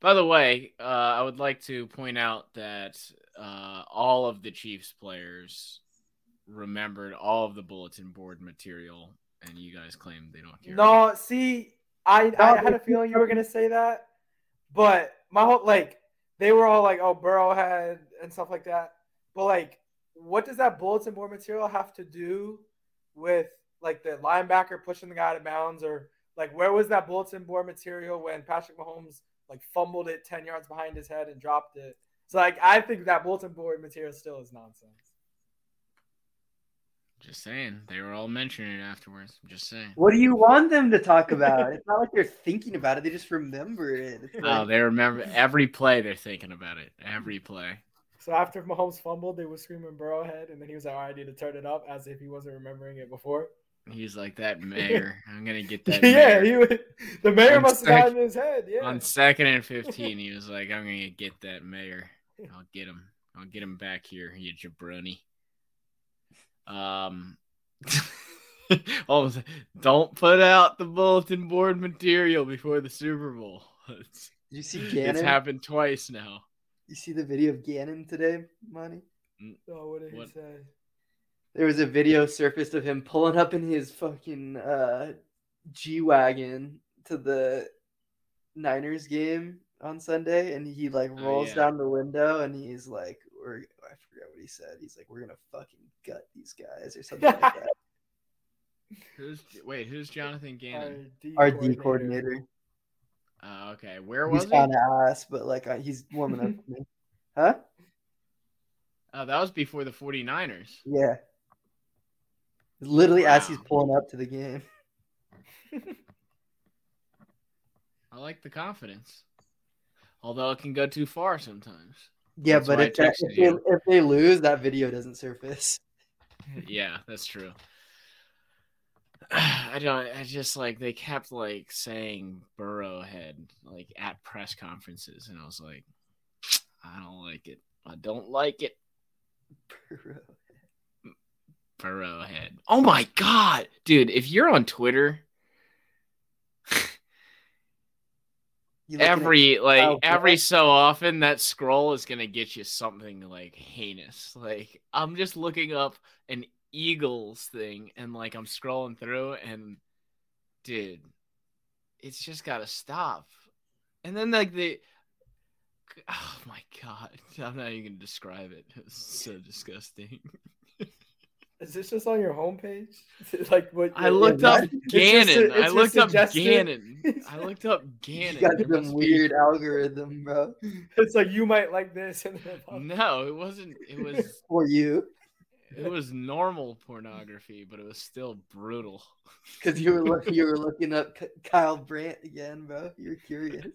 By the way, uh, I would like to point out that uh, all of the Chiefs players remembered all of the bulletin board material, and you guys claim they don't care. No, see, I I had a feeling you were gonna say that, but my whole like they were all like, "Oh, Burrow had" and stuff like that. But like, what does that bulletin board material have to do with like the linebacker pushing the guy out of bounds, or like where was that bulletin board material when Patrick Mahomes like fumbled it ten yards behind his head and dropped it? So like, I think that bulletin board material still is nonsense. Just saying. They were all mentioning it afterwards. I'm just saying. What do you want them to talk about? it's not like they're thinking about it; they just remember it. It's Oh, they remember every play. They're thinking about it. Every play. So after Mahomes fumbled, they were screaming Burrowhead, and then he was like, "Oh, I need to turn it up," as if he wasn't remembering it before. He's like that mayor. I'm gonna get that. yeah, mayor. he would, the mayor On must have sec- gotten in his head. Yeah, On second and fifteen, he was like, "I'm gonna get that mayor. I'll get him. I'll get him back here, you jabroni." Um. oh, don't put out the bulletin board material before the Super Bowl. It's, you see it's Gannon? happened twice now. You see the video of Gannon today, Monty? oh, what did he What? say? There was a video surfaced of him pulling up in his fucking uh, G wagon to the Niners game on Sunday, and he like Oh, rolls yeah. down the window and he's like, "We're I forget what he said. He's like, "We're gonna fucking gut these guys" or something like that. Who's wait? Who's Jonathan Gannon? Our D coordinator. Uh, okay, where He's was he? kind of ass, but like uh, he's warming up. for me. Huh? Oh, that was before the 49ers. Yeah. Literally as he's pulling up to the game. I like the confidence. Although it can go too far sometimes. Yeah, That's but if, that, if, they, if they lose, that video doesn't surface. yeah, that's true. I don't. I just like they kept like saying Burrowhead like at press conferences, and I was like, I don't like it. I don't like it. Burrowhead. Oh my god, dude! If you're on Twitter, You looking at- every like Kyle every Pitts? so often that scroll is gonna get you something like heinous. Like I'm just looking up an Eagles thing and like I'm scrolling through and dude, it's just gotta stop. And then like the oh my god, I'm not even gonna describe it. It's so disgusting. Is this just on your homepage? like what? I looked what? up It's just Gannon. I looked just up suggested- Gannon. I looked up Gannon. you Gannon. got There some must be- weird algorithm, bro, It's like you might like this, and then No, it wasn't. It was for you it was normal pornography, but it was still brutal. because you were look, you were looking up Kyle Brandt again, bro. You're curious.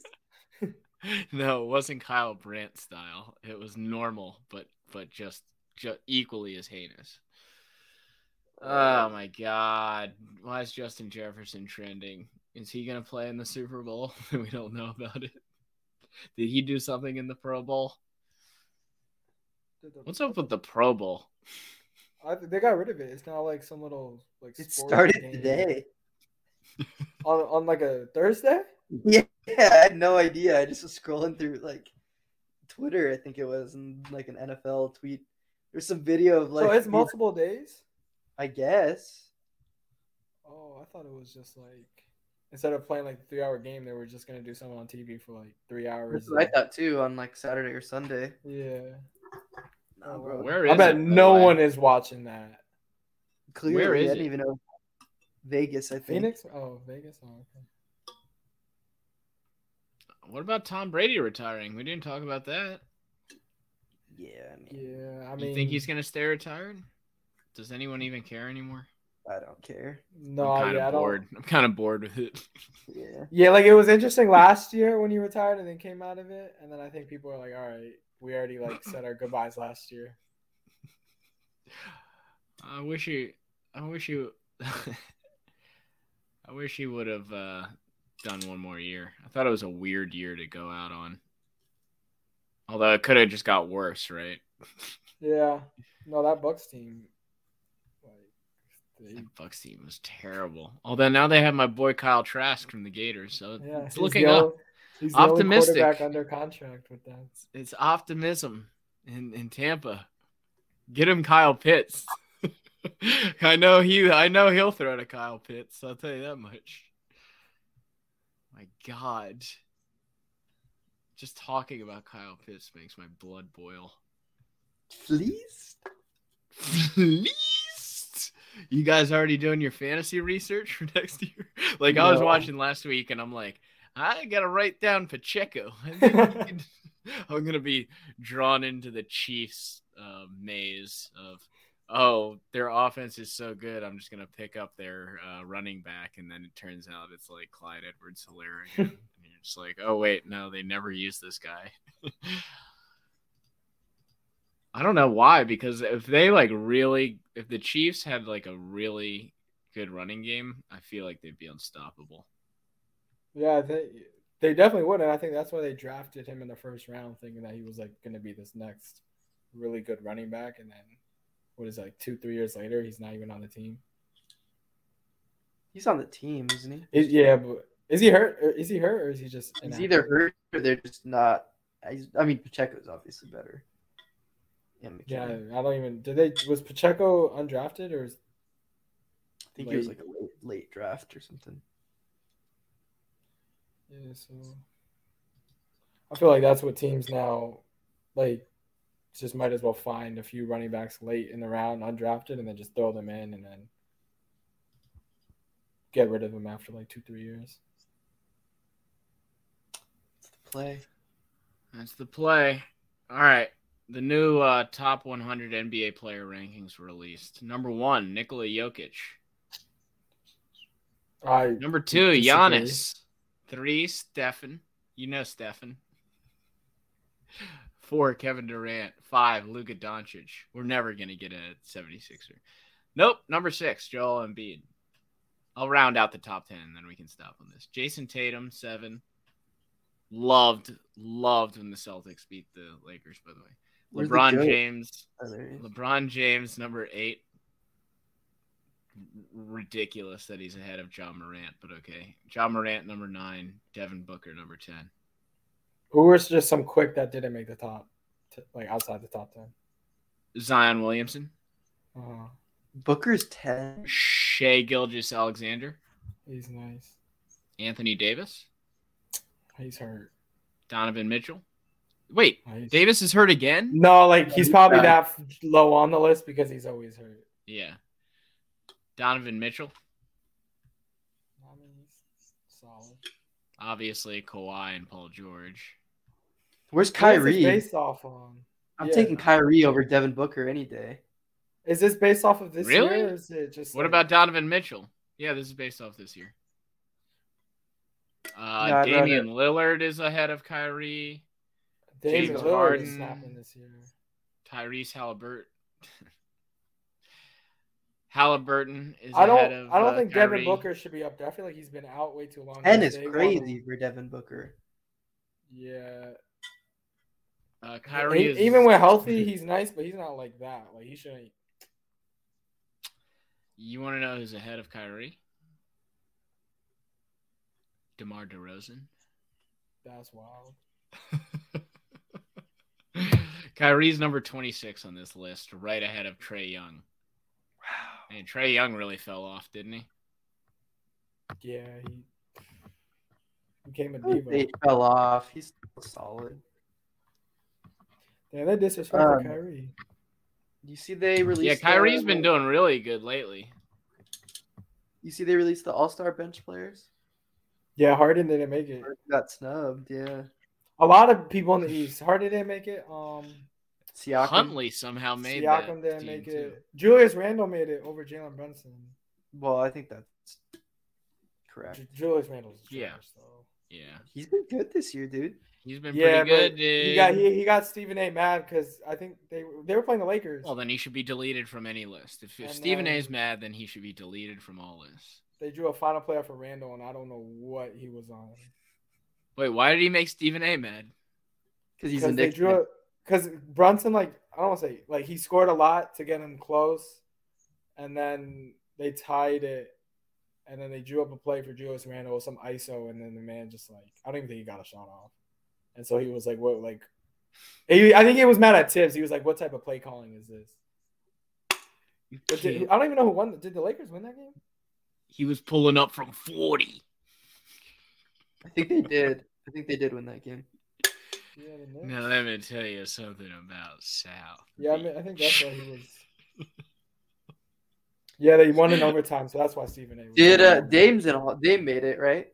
No, it wasn't Kyle Brandt style. It was normal, but but just just equally as heinous. Oh my god. Why is Justin Jefferson trending? Is he gonna play in the Super Bowl? we don't know about it. Did he do something in the Pro Bowl? What's up with the Pro Bowl? I, they got rid of it. It's now like some little like. It started game. today. on on like a Thursday. Yeah, I had no idea. I just was scrolling through like Twitter, I think it was, and like an NFL tweet. There's some video of like so it's multiple days. I guess. Oh, I thought it was just like instead of playing like a three hour game, they were just gonna do something on TV for like three hours. That's what I thought too on like Saturday or Sunday. Yeah. No, bro. Where is I bet it, no way? one is watching that. Clearly, Where is I didn't it? even know. Vegas, I think. Phoenix? Oh, Vegas. Oh, okay. What about Tom Brady retiring? We didn't talk about that. Yeah, I mean, Yeah, I mean, you think he's gonna stay retired? Does anyone even care anymore? I don't care. no, I'm kind yeah, I of don't- bored. I'm kind of bored with it. Yeah. Yeah, like it was interesting last year when he retired and then came out of it, and then I think people are like, "All right, we already like said our goodbyes last year." I wish you. I wish you. I wish you would have uh, done one more year. I thought it was a weird year to go out on. Although it could have just got worse, right? Yeah, no, that Bucks team, like, they, That Bucks team was terrible. Although now they have my boy Kyle Trask from the Gators, so yeah, it's he's looking the up. only- He's the only Optimistic. quarterback under contract with that. It's optimism in, in Tampa. Get him Kyle Pitts. I know he I know he'll throw to Kyle Pitts, I'll tell you that much. My God. Just talking about Kyle Pitts makes my blood boil. Please. Least. You guys already doing your fantasy research for next year? Like I was watching last week and I'm like, I gotta write down Pacheco. I think we can- I'm gonna be drawn into the Chiefs uh, maze of oh, their offense is so good. I'm just gonna pick up their uh, running back, and then it turns out it's like Clyde Edwards Helaire. and you're just like, oh wait, no, they never used this guy. I don't know why, because if they like really, if the Chiefs had like a really good running game, I feel like they'd be unstoppable. Yeah, they they definitely would, and I think that's why they drafted him in the first round, thinking that he was like going to be this next really good running back, and then what is it, like two, three years later, he's not even on the team. He's on the team, isn't he? Is- yeah, but is he hurt? Or is he hurt, or is he just? He's either hurt or they're just not. I, I mean, Pacheco's obviously better. Yeah, Yeah, I don't even. Did they? Was Pacheco undrafted or? Is, I think he was like a late, late draft or something. yeah, so I feel like that's what teams now like. Just might as well find a few running backs late in the round, undrafted, and then just throw them in, and then get rid of them after like two, three years. Play. That's the play. All right. The new uh, top 100 NBA player rankings were released. Number one, Nikola Jokic. I Number two, Disagree. Giannis. Three, Stefan. You know Stefan. Four, Kevin Durant. Five, Luka Doncic. We're never going to get a 76er. Nope. Number six, Joel Embiid. I'll round out the top 10 and then we can stop on this. Jayson Tatum, seven. Loved, loved when the Celtics beat the Lakers, by the way. Where's LeBron? James. Oh, there he is. LeBron James, number eight. R- Ridiculous that he's ahead of Ja Morant, but okay. Ja Morant, number nine. Devin Booker, number 10. who was just some quick that didn't make the top, t- like outside the top ten. Zion Williamson. Uh, Booker's ten. Shai Gilgeous Alexander. he's nice. Anthony Davis. He's hurt. Donovan Mitchell. Wait, He's- Davis is hurt again? No, like he's probably that low on the list because he's always hurt. Yeah. Donovan Mitchell. I mean, solid. Obviously, Kawhi and Paul George. Where's Who is this Kyrie? based off on? I'm Yeah. taking Kyrie over Devin Booker any day. Is this based off of this Really? year? Or is it just What like- about Donovan Mitchell? Yeah, this is based off this year. Uh, No, Damian Lillard is ahead of Kyrie. Damian James Lillard Harden? is snapping this year? Tyrese Haliburton. Haliburton is I ahead don't. of. I don't uh, think Kyrie. Devin Booker should be up there. I feel like he's been out way too long. Ten They is crazy for Devin Booker. Yeah. Uh, Kyrie E- is Even when healthy, he's nice, but he's not like that. Like he shouldn't. You want to know who's ahead of Kyrie? DeMar DeRozan. That's wild. Kyrie's number 26 on this list, right ahead of Trae Young. Wow. And Trae Young really fell off, didn't he? Yeah, he became a He diva. fell off. He's solid. Yeah, that disrespected Um, Kyrie. You see they released. Yeah, Kyrie's the- been doing really good lately. You see they released the All Star bench players. Yeah, Harden didn't make it. Got snubbed. Yeah. A lot of people in the East. Harden didn't make it. Um, Siakam. Huntley somehow made Siakam that didn't team make too. it. Julius Randle made it over Jalen Brunson. Well, I think that's correct. Ju- Julius Randle's Yeah. trash, though. Yeah, He's been good this year, dude. he's been Yeah, pretty good, but dude. he got he, he got Stephen A. mad because I think they they were playing the Lakers. well, then he should be deleted from any list. If, if Stephen A. is mad, then he should be deleted from all lists. They drew a final player for Randle, and I don't know what he was on. Wait, why did he make Stephen A. mad? Because he's a Because they Knicks. drew because Brunson like I don't want to say like he scored a lot to get him close, and then they tied it, and then they drew up a play for Julius Randle with some ISO, and then the man just like I don't even think he got a shot off, and so he was like, "What like?" He, I think he was mad at Thibs. He was like, "What type of play calling is this?" But did, I don't even know who won. Did the Lakers win that game? He was pulling up from 40. I think they did. I think they did win that game. Yeah. Now, let me tell you something about South. Yeah, I, mean, I think that's why he was. Yeah, they won in overtime, so that's why Stephen A. was Did uh. Dame's in all? Dame made it right.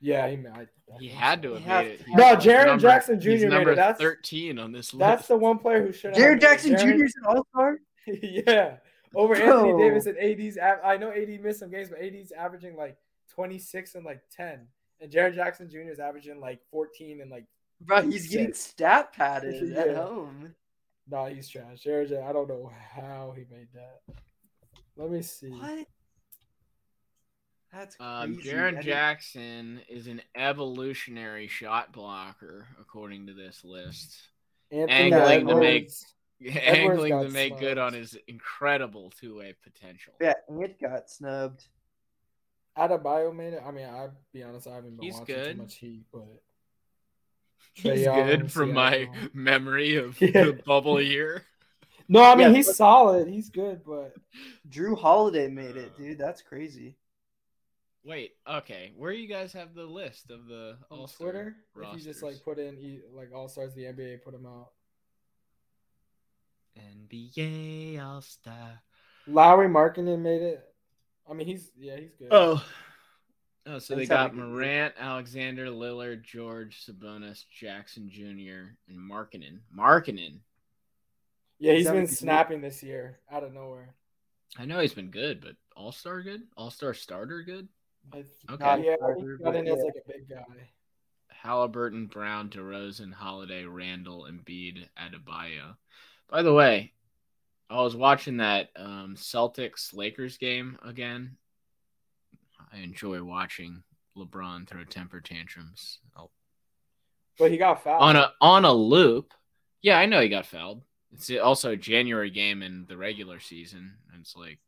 Yeah, he made. I, I He had to have had made it. to. He's No, number- Jaren Jackson Jr. He's made it. That's 13 on this list. That's the one player who should. Jared Jackson Jr. is an All Star. yeah, over Bro. Anthony Davis and AD's. I know AD missed some games, but AD's averaging like 26 and like 10, and Jared Jackson Jr. is averaging like 14 and like. Bro, he's getting Sick. stat padded at home. Nah, he's trash. Jared, Ja- I don't know how he made that. Let me see. What? That's crazy. Um, Jaren Jackson is an evolutionary shot blocker, according to this list. Anthony Angling to make- Edwards. Angling to got make good on snubbed. his incredible two-way potential. Yeah, Ant got snubbed. Adebayo made it. I mean, I'll be honest, I haven't been He's watching good. too much Heat, but He's Trae um, good Young, from my memory of Yeah. the bubble year. no, I mean Yeah, he's but- solid. He's good, but Jrue Holiday made it, uh, dude. That's crazy. Wait, okay. Where you guys have the list of the all Twitter, if you just like put in e- like All Stars, the NBA put them out. NBA All Star. Lauri Markkanen made it. I mean, he's yeah, he's good. Oh. Oh, so they got have a. Morant, Alexander, Lillard, George, Sabonis, Jackson Jr., and Markkanen. Markkanen. yeah, he's He's been snapping this year out of nowhere. I know he's been good, but All Star good? All Star starter good? Okay. Not yeah, starter, he got in as like a big guy. Halliburton, Brown, DeRozan, Holiday, Randle, Embiid, Adebayo. By the way, I was watching that um, Celtics Lakers game again. I enjoy watching LeBron throw temper tantrums I'll- But he got fouled. on a on a loop. Yeah, I know he got fouled. It's also a January game in the regular season. And it's like,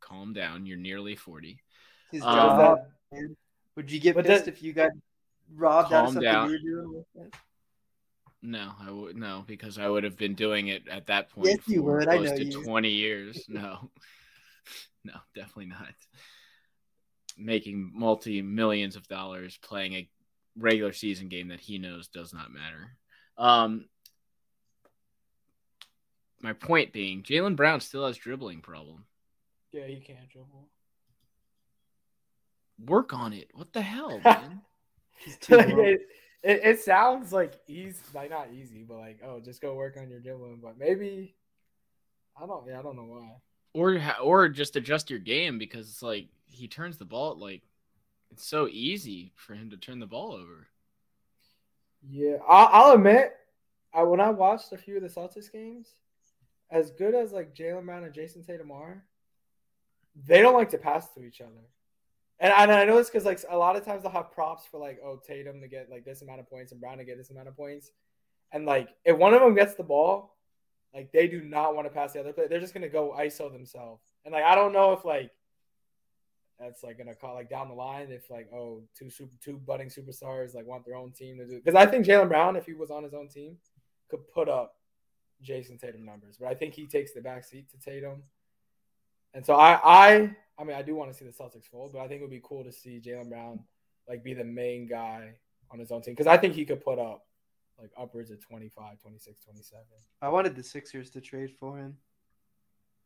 calm down. You're nearly forty. His Um, job, man. Would you get pissed that- if you got robbed out of Calm something down. you were doing? with it? No, I would no because I would have been doing it at that point. Yes, you for would. I Close know to you. twenty years. No, no, definitely not. Making multi millions of dollars playing a regular season game that he knows does not matter. Um, my point being, Jaylen Brown still has dribbling problem. yeah, he can't dribble. Work on it. What the hell, man? He's too Like, low. it, it, it sounds like easy, like not easy, but like oh, just go work on your dribbling. But maybe I don't. Yeah, I don't know why. Or or just adjust your game because it's like he turns the ball like it's so easy for him to turn the ball over. Yeah, I'll, I'll admit, I when I watched a few of the Celtics games, as good as like Jaylen Brown and Jayson Tatum are, they don't like to pass to each other. And, and I know it's because like a lot of times they'll have props for like oh Tatum to get like this amount of points and Brown to get this amount of points, and like if one of them gets the ball, like they do not want to pass the other player. They're just gonna go ISO themselves. And like I don't know if like that's like gonna call like down the line if like oh two super two budding superstars like want their own team to do because I think Jaylen Brown if he was on his own team could put up Jayson Tatum numbers, but I think he takes the back seat to Tatum. And so I I I mean I do want to see the Celtics fold, but I think it would be cool to see Jaylen Brown like be the main guy on his own team because I think he could put up like upwards of 25, 26, 27. I wanted the Sixers to trade for him.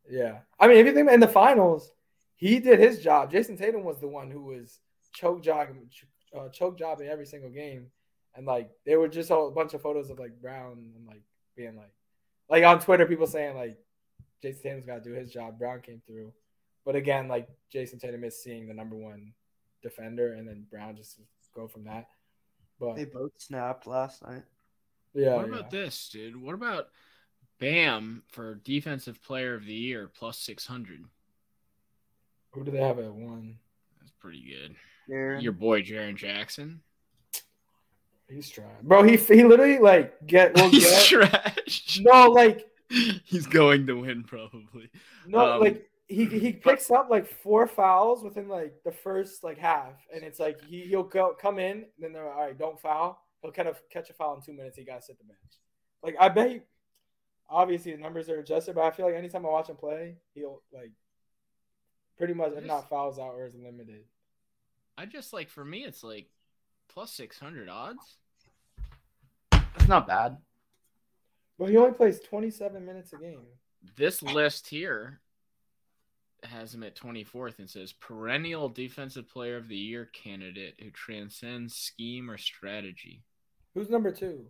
Yeah. I mean, if you think in the finals, he did his job. Jayson Tatum was the one who was choke jogging, uh, choke jobbing every single game. And like, there were just a bunch of photos of like Brown and like being like, like on Twitter, people saying like, Jayson Tatum's got to do his job. Brown came through. But again, like Jayson Tatum is seeing the number one defender and then Brown just go from that. But They both snapped last night. Yeah. what yeah. about this, dude? What about Bam for defensive player of the year plus 600? Who do they have at one? That's pretty good. There. Your boy Jaren Jackson. He's trying. Bro, he, he literally like get, will He's get. trash. No, like, He's going to win probably. No, Um, like he he picks up like four fouls within like the first like half, and it's like he he'll go come in, and then they're all right, don't foul. He'll kind of catch a foul in two minutes. He got to sit the bench. Like I bet he, obviously the numbers are adjusted, but I feel like anytime I watch him play, he'll like pretty much if not fouls out or is limited. I just like for me it's like plus 600 odds. That's not bad. But he only plays twenty seven minutes a game. This list here has him at 24th and says perennial defensive player of the year candidate who transcends scheme or strategy. Who's number two?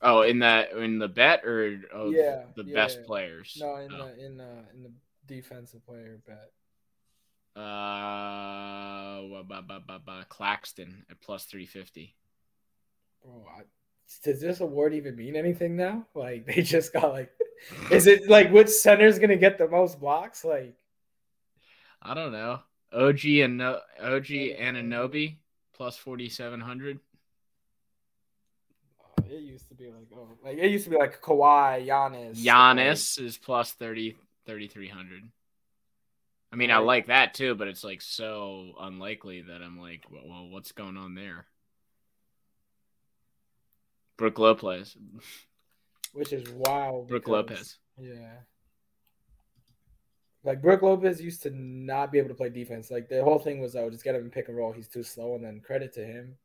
Oh, in that in the bet or of Yeah, the yeah, best yeah. players? No, in Oh. the in the in the defensive player bet. Uh, wha- ba- ba- ba- ba- Claxton at plus three fifty. Bro, I, does this award even mean anything now? Like they just got like, is it like which center's gonna get the most blocks? Like I don't know. OG and no, OG Anunoby plus forty seven hundred. It used to be like oh, like it used to be like Kawhi, Giannis, Giannis is plus 30 3300. I mean, I like that too, but it's like so unlikely that I'm like, well, well what's going on there? Brook Lopez. which is wild. Brook because- Lopez. Yeah. Like Brook Lopez used to not be able to play defense. Like the whole thing was, oh, just get him in pick and roll. He's too slow. And then credit to him,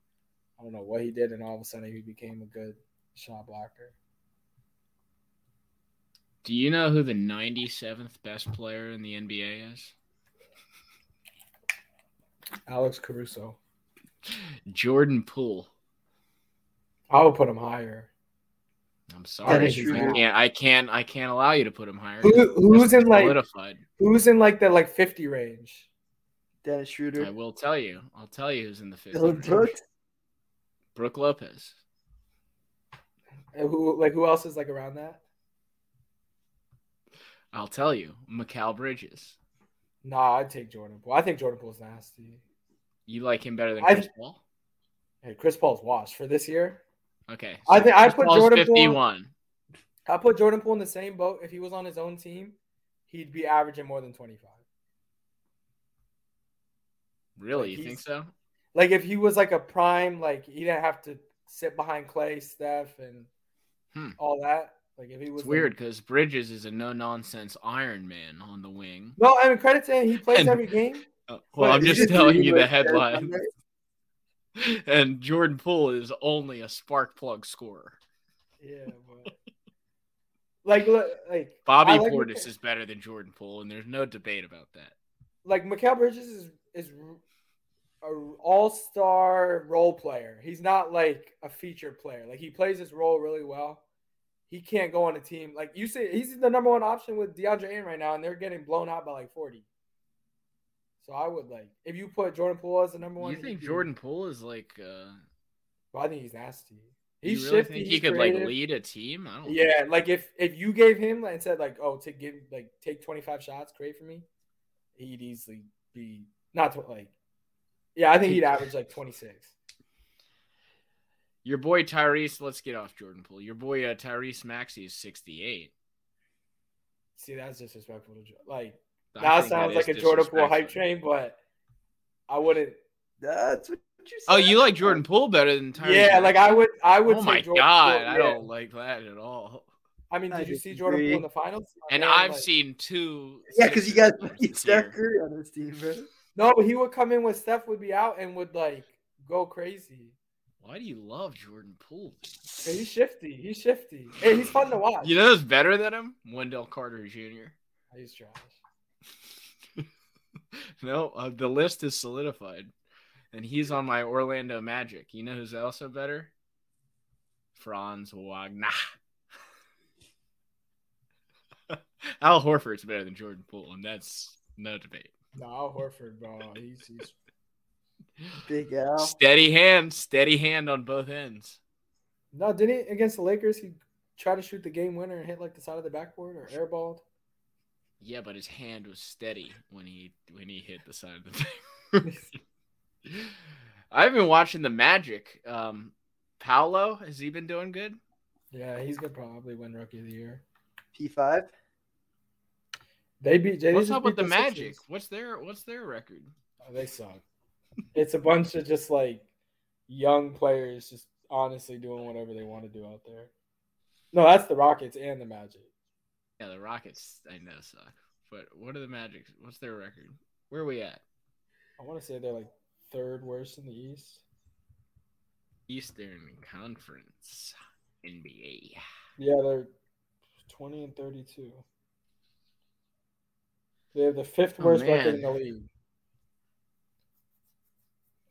I don't know what he did, and all of a sudden he became a good shot blocker. Do you know who the 97th best player in the NBA is? Alex Caruso. Jordan Poole. I would put him higher. I'm sorry, I can't. I can't. I can't allow you to put him higher. Who, who's It's in like solidified? who's in like the like fifty range? Dennis Schroeder. I will tell you. I'll tell you who's in the 50. Dillon Brooks. Brook Lopez. And who like who else is like around that? I'll tell you. Mikal Bridges. Nah, I'd take Jordan Poole. I think Jordan Poole's nasty. You like him better than I- Chris Paul? Hey, Chris Paul's washed for this year. Okay. I think I put Paul's Jordan Poole- I put Jordan Poole in the same boat. If he was on his own team, he'd be averaging more than twenty five. Really? Like, you think so? Like if he was like a prime, like he didn't have to sit behind Clay, Steph, and Hmm. all that. Like if he was It's weird because Bridges is a no nonsense Iron Man on the wing. No, I mean credit to him. He plays And- every game. Uh, well, But I'm just telling you the headline. And Jordan Poole is only a spark plug scorer. Yeah, but like look, like Bobby like Portis is better than Jordan Poole, and there's no debate about that. like Mikal Bridges is is a all star role player. He's not like a featured player. Like he plays his role really well. He can't go on a team like you say. He's the number one option with DeAndre Ayton right now, and they're getting blown out by like forty. So I would like if you put Jordan Poole as the number one. You think Jordan Poole is like? Uh, Well, I think he's nasty. you He's really shifty. think he could like lead a team? I don't. Yeah, like if if you gave him like, and said like, oh, to give like take twenty five shots, create for me, he'd easily be not tw- like, yeah, I think he'd average like twenty six. Your boy Tyrese. Let's get off Jordan Poole. Your boy uh, Tyrese Maxey is 68. See, that's disrespectful. To, Jo- like I that sounds is like a Jordan Poole hype train, but I wouldn't. That's what you said. Oh, you like Jordan Poole better than Tyrese? yeah, like I would. I would. Oh my Jordan god, Poole, I yeah. don't like that at all. I mean, I did you see Jordan Poole in the finals? And Man, I've like- seen two. Yeah, because you got Sixers fucking this Steph. Curry on this team, bro. No, but he would come in when Steph would be out and would like go crazy. Why do you love Jordan Poole? Yeah, he's shifty. He's shifty. Hey, he's fun to watch. You know who's better than him? Wendell Carter Jr. He's trash. no, uh, the list is solidified, and he's on my Orlando Magic. You know who's also better? Franz Wagner. Al Horford's better than Jordan Poole, and that's no debate. No, Al Horford, bro. He's, he's Big Al. Steady hand, steady hand on both ends. no. Didn't he against the Lakers? He tried to shoot the game winner and hit like the side of the backboard or airballed. Yeah, but his hand was steady when he when he hit the side of the thing. I've been watching the Magic. Um, Paolo has he been doing good? Yeah, he's gonna probably win Rookie of the Year. P5. They beat. They What's just up with beat the Magic? Sixers. What's their what's their record? Oh, they suck. it's a bunch of just like young players just honestly doing whatever they want to do out there. No, that's the Rockets and the Magic. Yeah, the Rockets I know suck. But what are the Magic? What's their record? Where are we at? I want to say they're like third worst in the East. Eastern Conference NBA. Yeah, they're twenty and thirty-two. They have the fifth Oh, worst record in the league.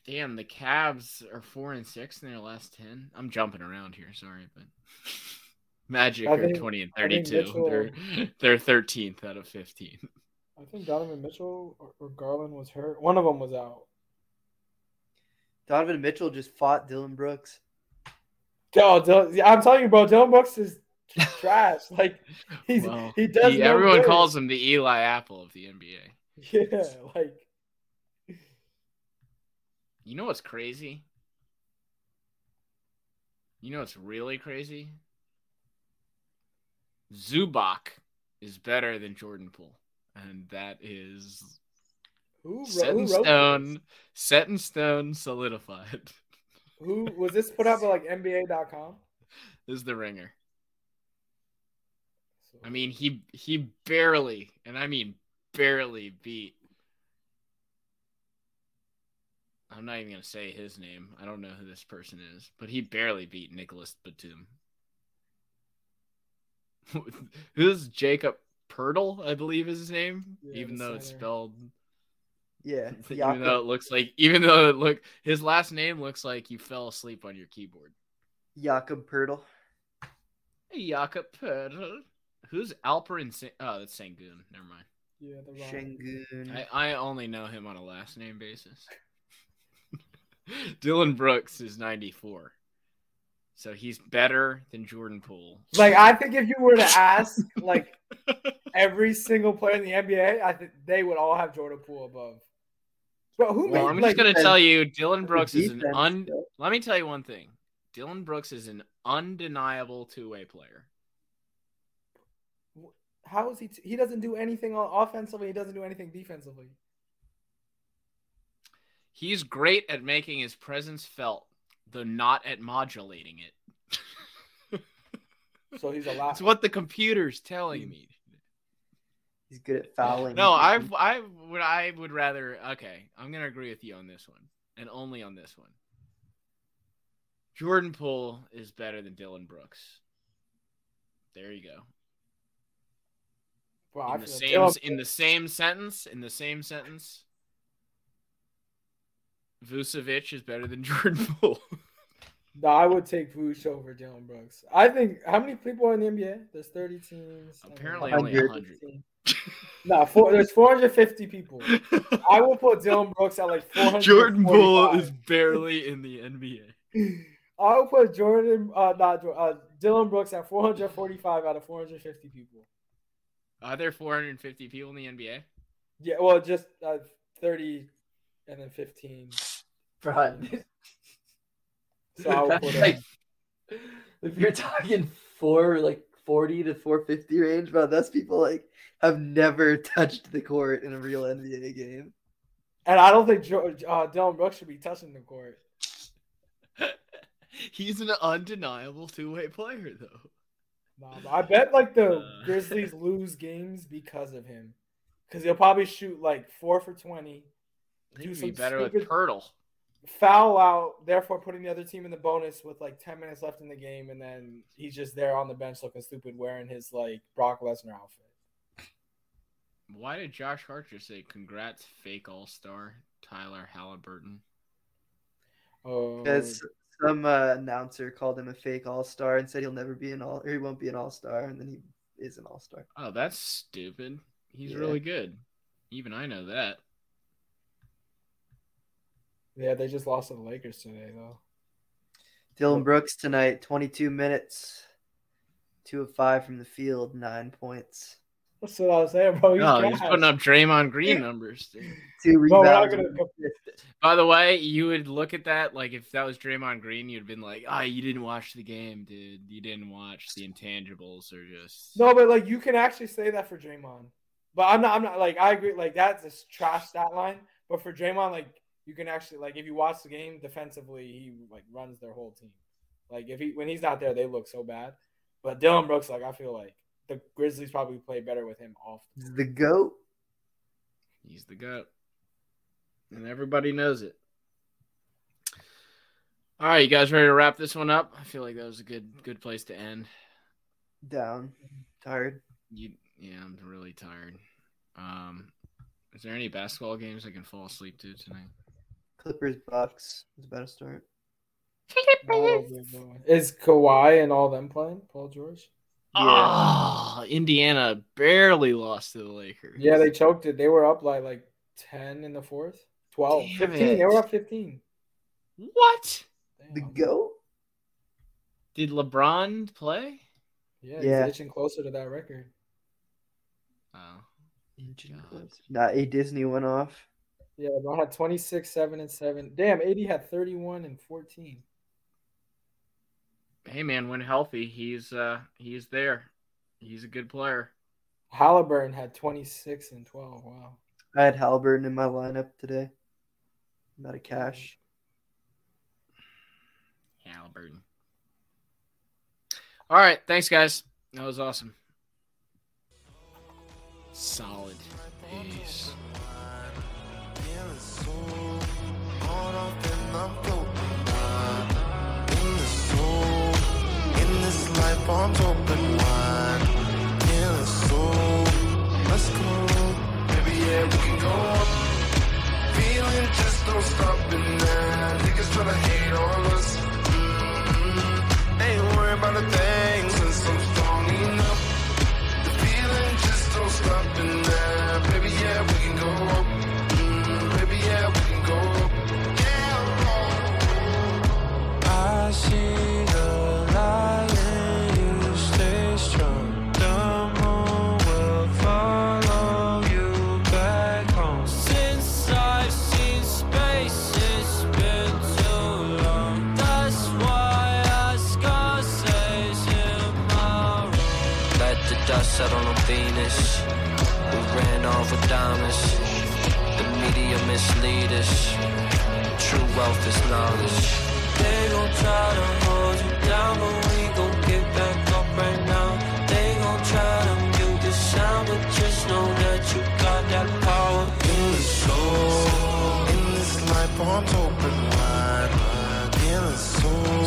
Damn, the Cavs are four and six in their last ten. I'm jumping around here, sorry, but Magic I are think- twenty and thirty-two. Mitchell- They're they're thirteenth out of fifteen. I think Donovan Mitchell or, or Garland was hurt. One of them was out. Donovan Mitchell just fought Dillon Brooks. Yo, Dillon, I'm telling you, bro. Dillon Brooks is trash. Like he's Well, he does. He- no everyone good. calls him the Eli Apple of the NBA. Yeah, like You know what's crazy? You know what's really crazy? Zubac is better than Jordan Poole, and that is who, set in wrote stone, this? set in stone, solidified. Who was this put out by like NBA.com? This is the ringer. I mean, he he barely, and I mean barely beat. I'm not even gonna say his name. I don't know who this person is, but he barely beat Nicolas Batum. Who's Jakob Poeltl? I believe is his name, Yeah, even though it's spelled. Yeah, Even Jakob- though it looks like, even though it look, his last name looks like you fell asleep on your keyboard. Jakob Poeltl. Hey, Jakob Poeltl. Who's Alperen? Sa- oh, that's Sengun. Never mind. yeah, the wrong. I, I only know him on a last name basis. Dillon Brooks is 94. So he's better than Jordan Poole. Like I think if you were to ask like every single player in the NBA, I think they would all have Jordan Poole above. But who Well, made I'm like just going to tell you Dillon Brooks is an un though. Let me tell you one thing. Dillon Brooks is an undeniable two-way player. How is he? T- he doesn't do anything offensively. He doesn't do anything defensively. He's great at making his presence felt, though not at modulating it. So he's a lot. That's what the computer's telling me. He's good at fouling. No, I I would I would rather okay, I'm gonna agree with you on this one. And only on this one. Jordan Poole is better than Dillon Brooks. There you go. I In the same in the same sentence, in the same sentence, Vucevic is better than Jordan Poole. No, I would take Vooch over Dillon Brooks. I think how many people are in the NBA? There's 30 teams. Apparently only 100. No, four, there's 450 people. I will put Dillon Brooks at like 400. Jordan Poole is barely in the NBA. I will put Jordan, uh, not uh, Dillon Brooks at 445 out of 450 people. Are there 450 people in the NBA? Yeah, well, just uh, 30 and then 15. Front. So I will put Like, if you're talking four like 40 to 450 range, bro, those people like have never touched the court in a real NBA game. And I don't think jo- uh, Dillon Brooks should be touching the court. He's an undeniable two-way player, though. Nah, I bet like the Uh. Grizzlies lose games because of him. Because he'll probably shoot like four for 20, Do he'd be some better with stupid- Poeltl. foul out, therefore putting the other team in the bonus with like 10 minutes left in the game. And then he's just there on the bench looking stupid wearing his like Brock Lesnar outfit. Why did Josh Hart just say congrats, fake all-star Tyler Haliburton? Oh, Because some uh, announcer called him a fake all star and said he'll never be an all or he won't be an all star, and then he is an all star. Oh, that's stupid. He's Yeah. really good. Even I know that. yeah, they just lost to the Lakers today though. Dillon Brooks tonight, 22 minutes, two of five from the field, nine points, That's what I was saying, bro. He's, oh, he's putting up Draymond Green numbers. dude. two Bro, rebounds. gonna one go- assist. By the way, you would look at that like if that was Draymond Green, you'd have been like, "Ah, you didn't watch the game, dude. You didn't watch the intangibles, or just No, but like you can actually say that for Draymond. But I'm not. I'm not like I agree. Like that's a trash stat line. But for Draymond, like you can actually like if you watch the game defensively, he like runs their whole team. Like if he when he's not there, they look so bad. But Dillon Brooks, like I feel like the Grizzlies probably play better with him off. He's the goat. he's the goat, and everybody knows it." All right, you guys ready to wrap this one up? I feel like that was a good good place to end. Down, tired. You, yeah, I'm really tired. Um, is there any basketball games I can fall asleep to tonight? Clippers Bucks is about to start. Oh, boy, boy. Is Kawhi and all them playing? Paul George? Oh, Indiana barely lost to the Lakers. Yeah, they choked it. They were up like like 10 in the fourth. 12. Damn 15. They were up 15. What? The Damn. go? Did LeBron play? Yeah, he's Yeah. itching closer to that record. Oh. Inching God. close. A Disney went off. Yeah, LeBron had 26, 7, and 7. Damn, AD had 31 and 14. Hey man, when healthy, he's uh he's there. He's a good player. Haliburton had 26 and 12. Wow. I had Haliburton in my lineup today. I'm out of cash. Haliburton. All right, thanks guys. That was awesome. Solid. Peace. Palms open wide, feeling so. Let's go, baby. Yeah, we can go up. Feeling just don't stop in there. Niggas tryna hate on us. Mm-hmm. Ain't worried about a thing since I'm strong enough. The feeling just don't stop with diamonds. The media mislead us. True wealth is knowledge. They gon' try to hold you down, but we gon' get back up right now. They gon' try to mute the sound, but just know that you got that power in the soul. In this life, arms open wide, wide. Feeling so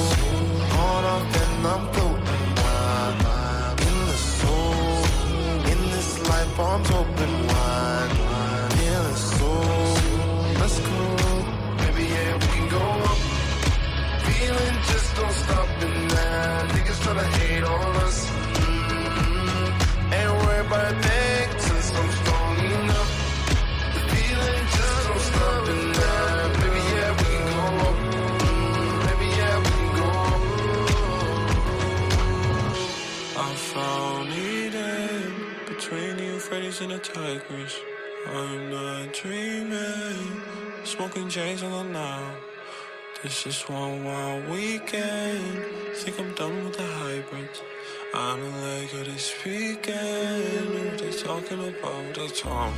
they talking?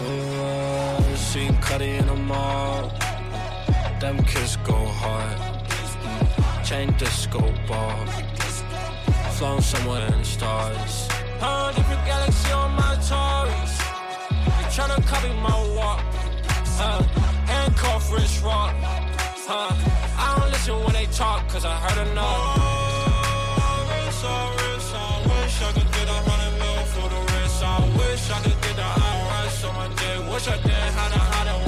Uh, seen Cuddy in the mall. Them kids go hard. Chain disco ball. Flown somewhere in the stars. Uh, different galaxy on my Taurus. They tryna copy my walk. Uh, handcuff wrist rock. Uh, don't listen when they talk, cause I heard enough. Oh, I wish I could get a hundred mil for the rest. I wish I could get the IRS on my day. Wish I did how to hide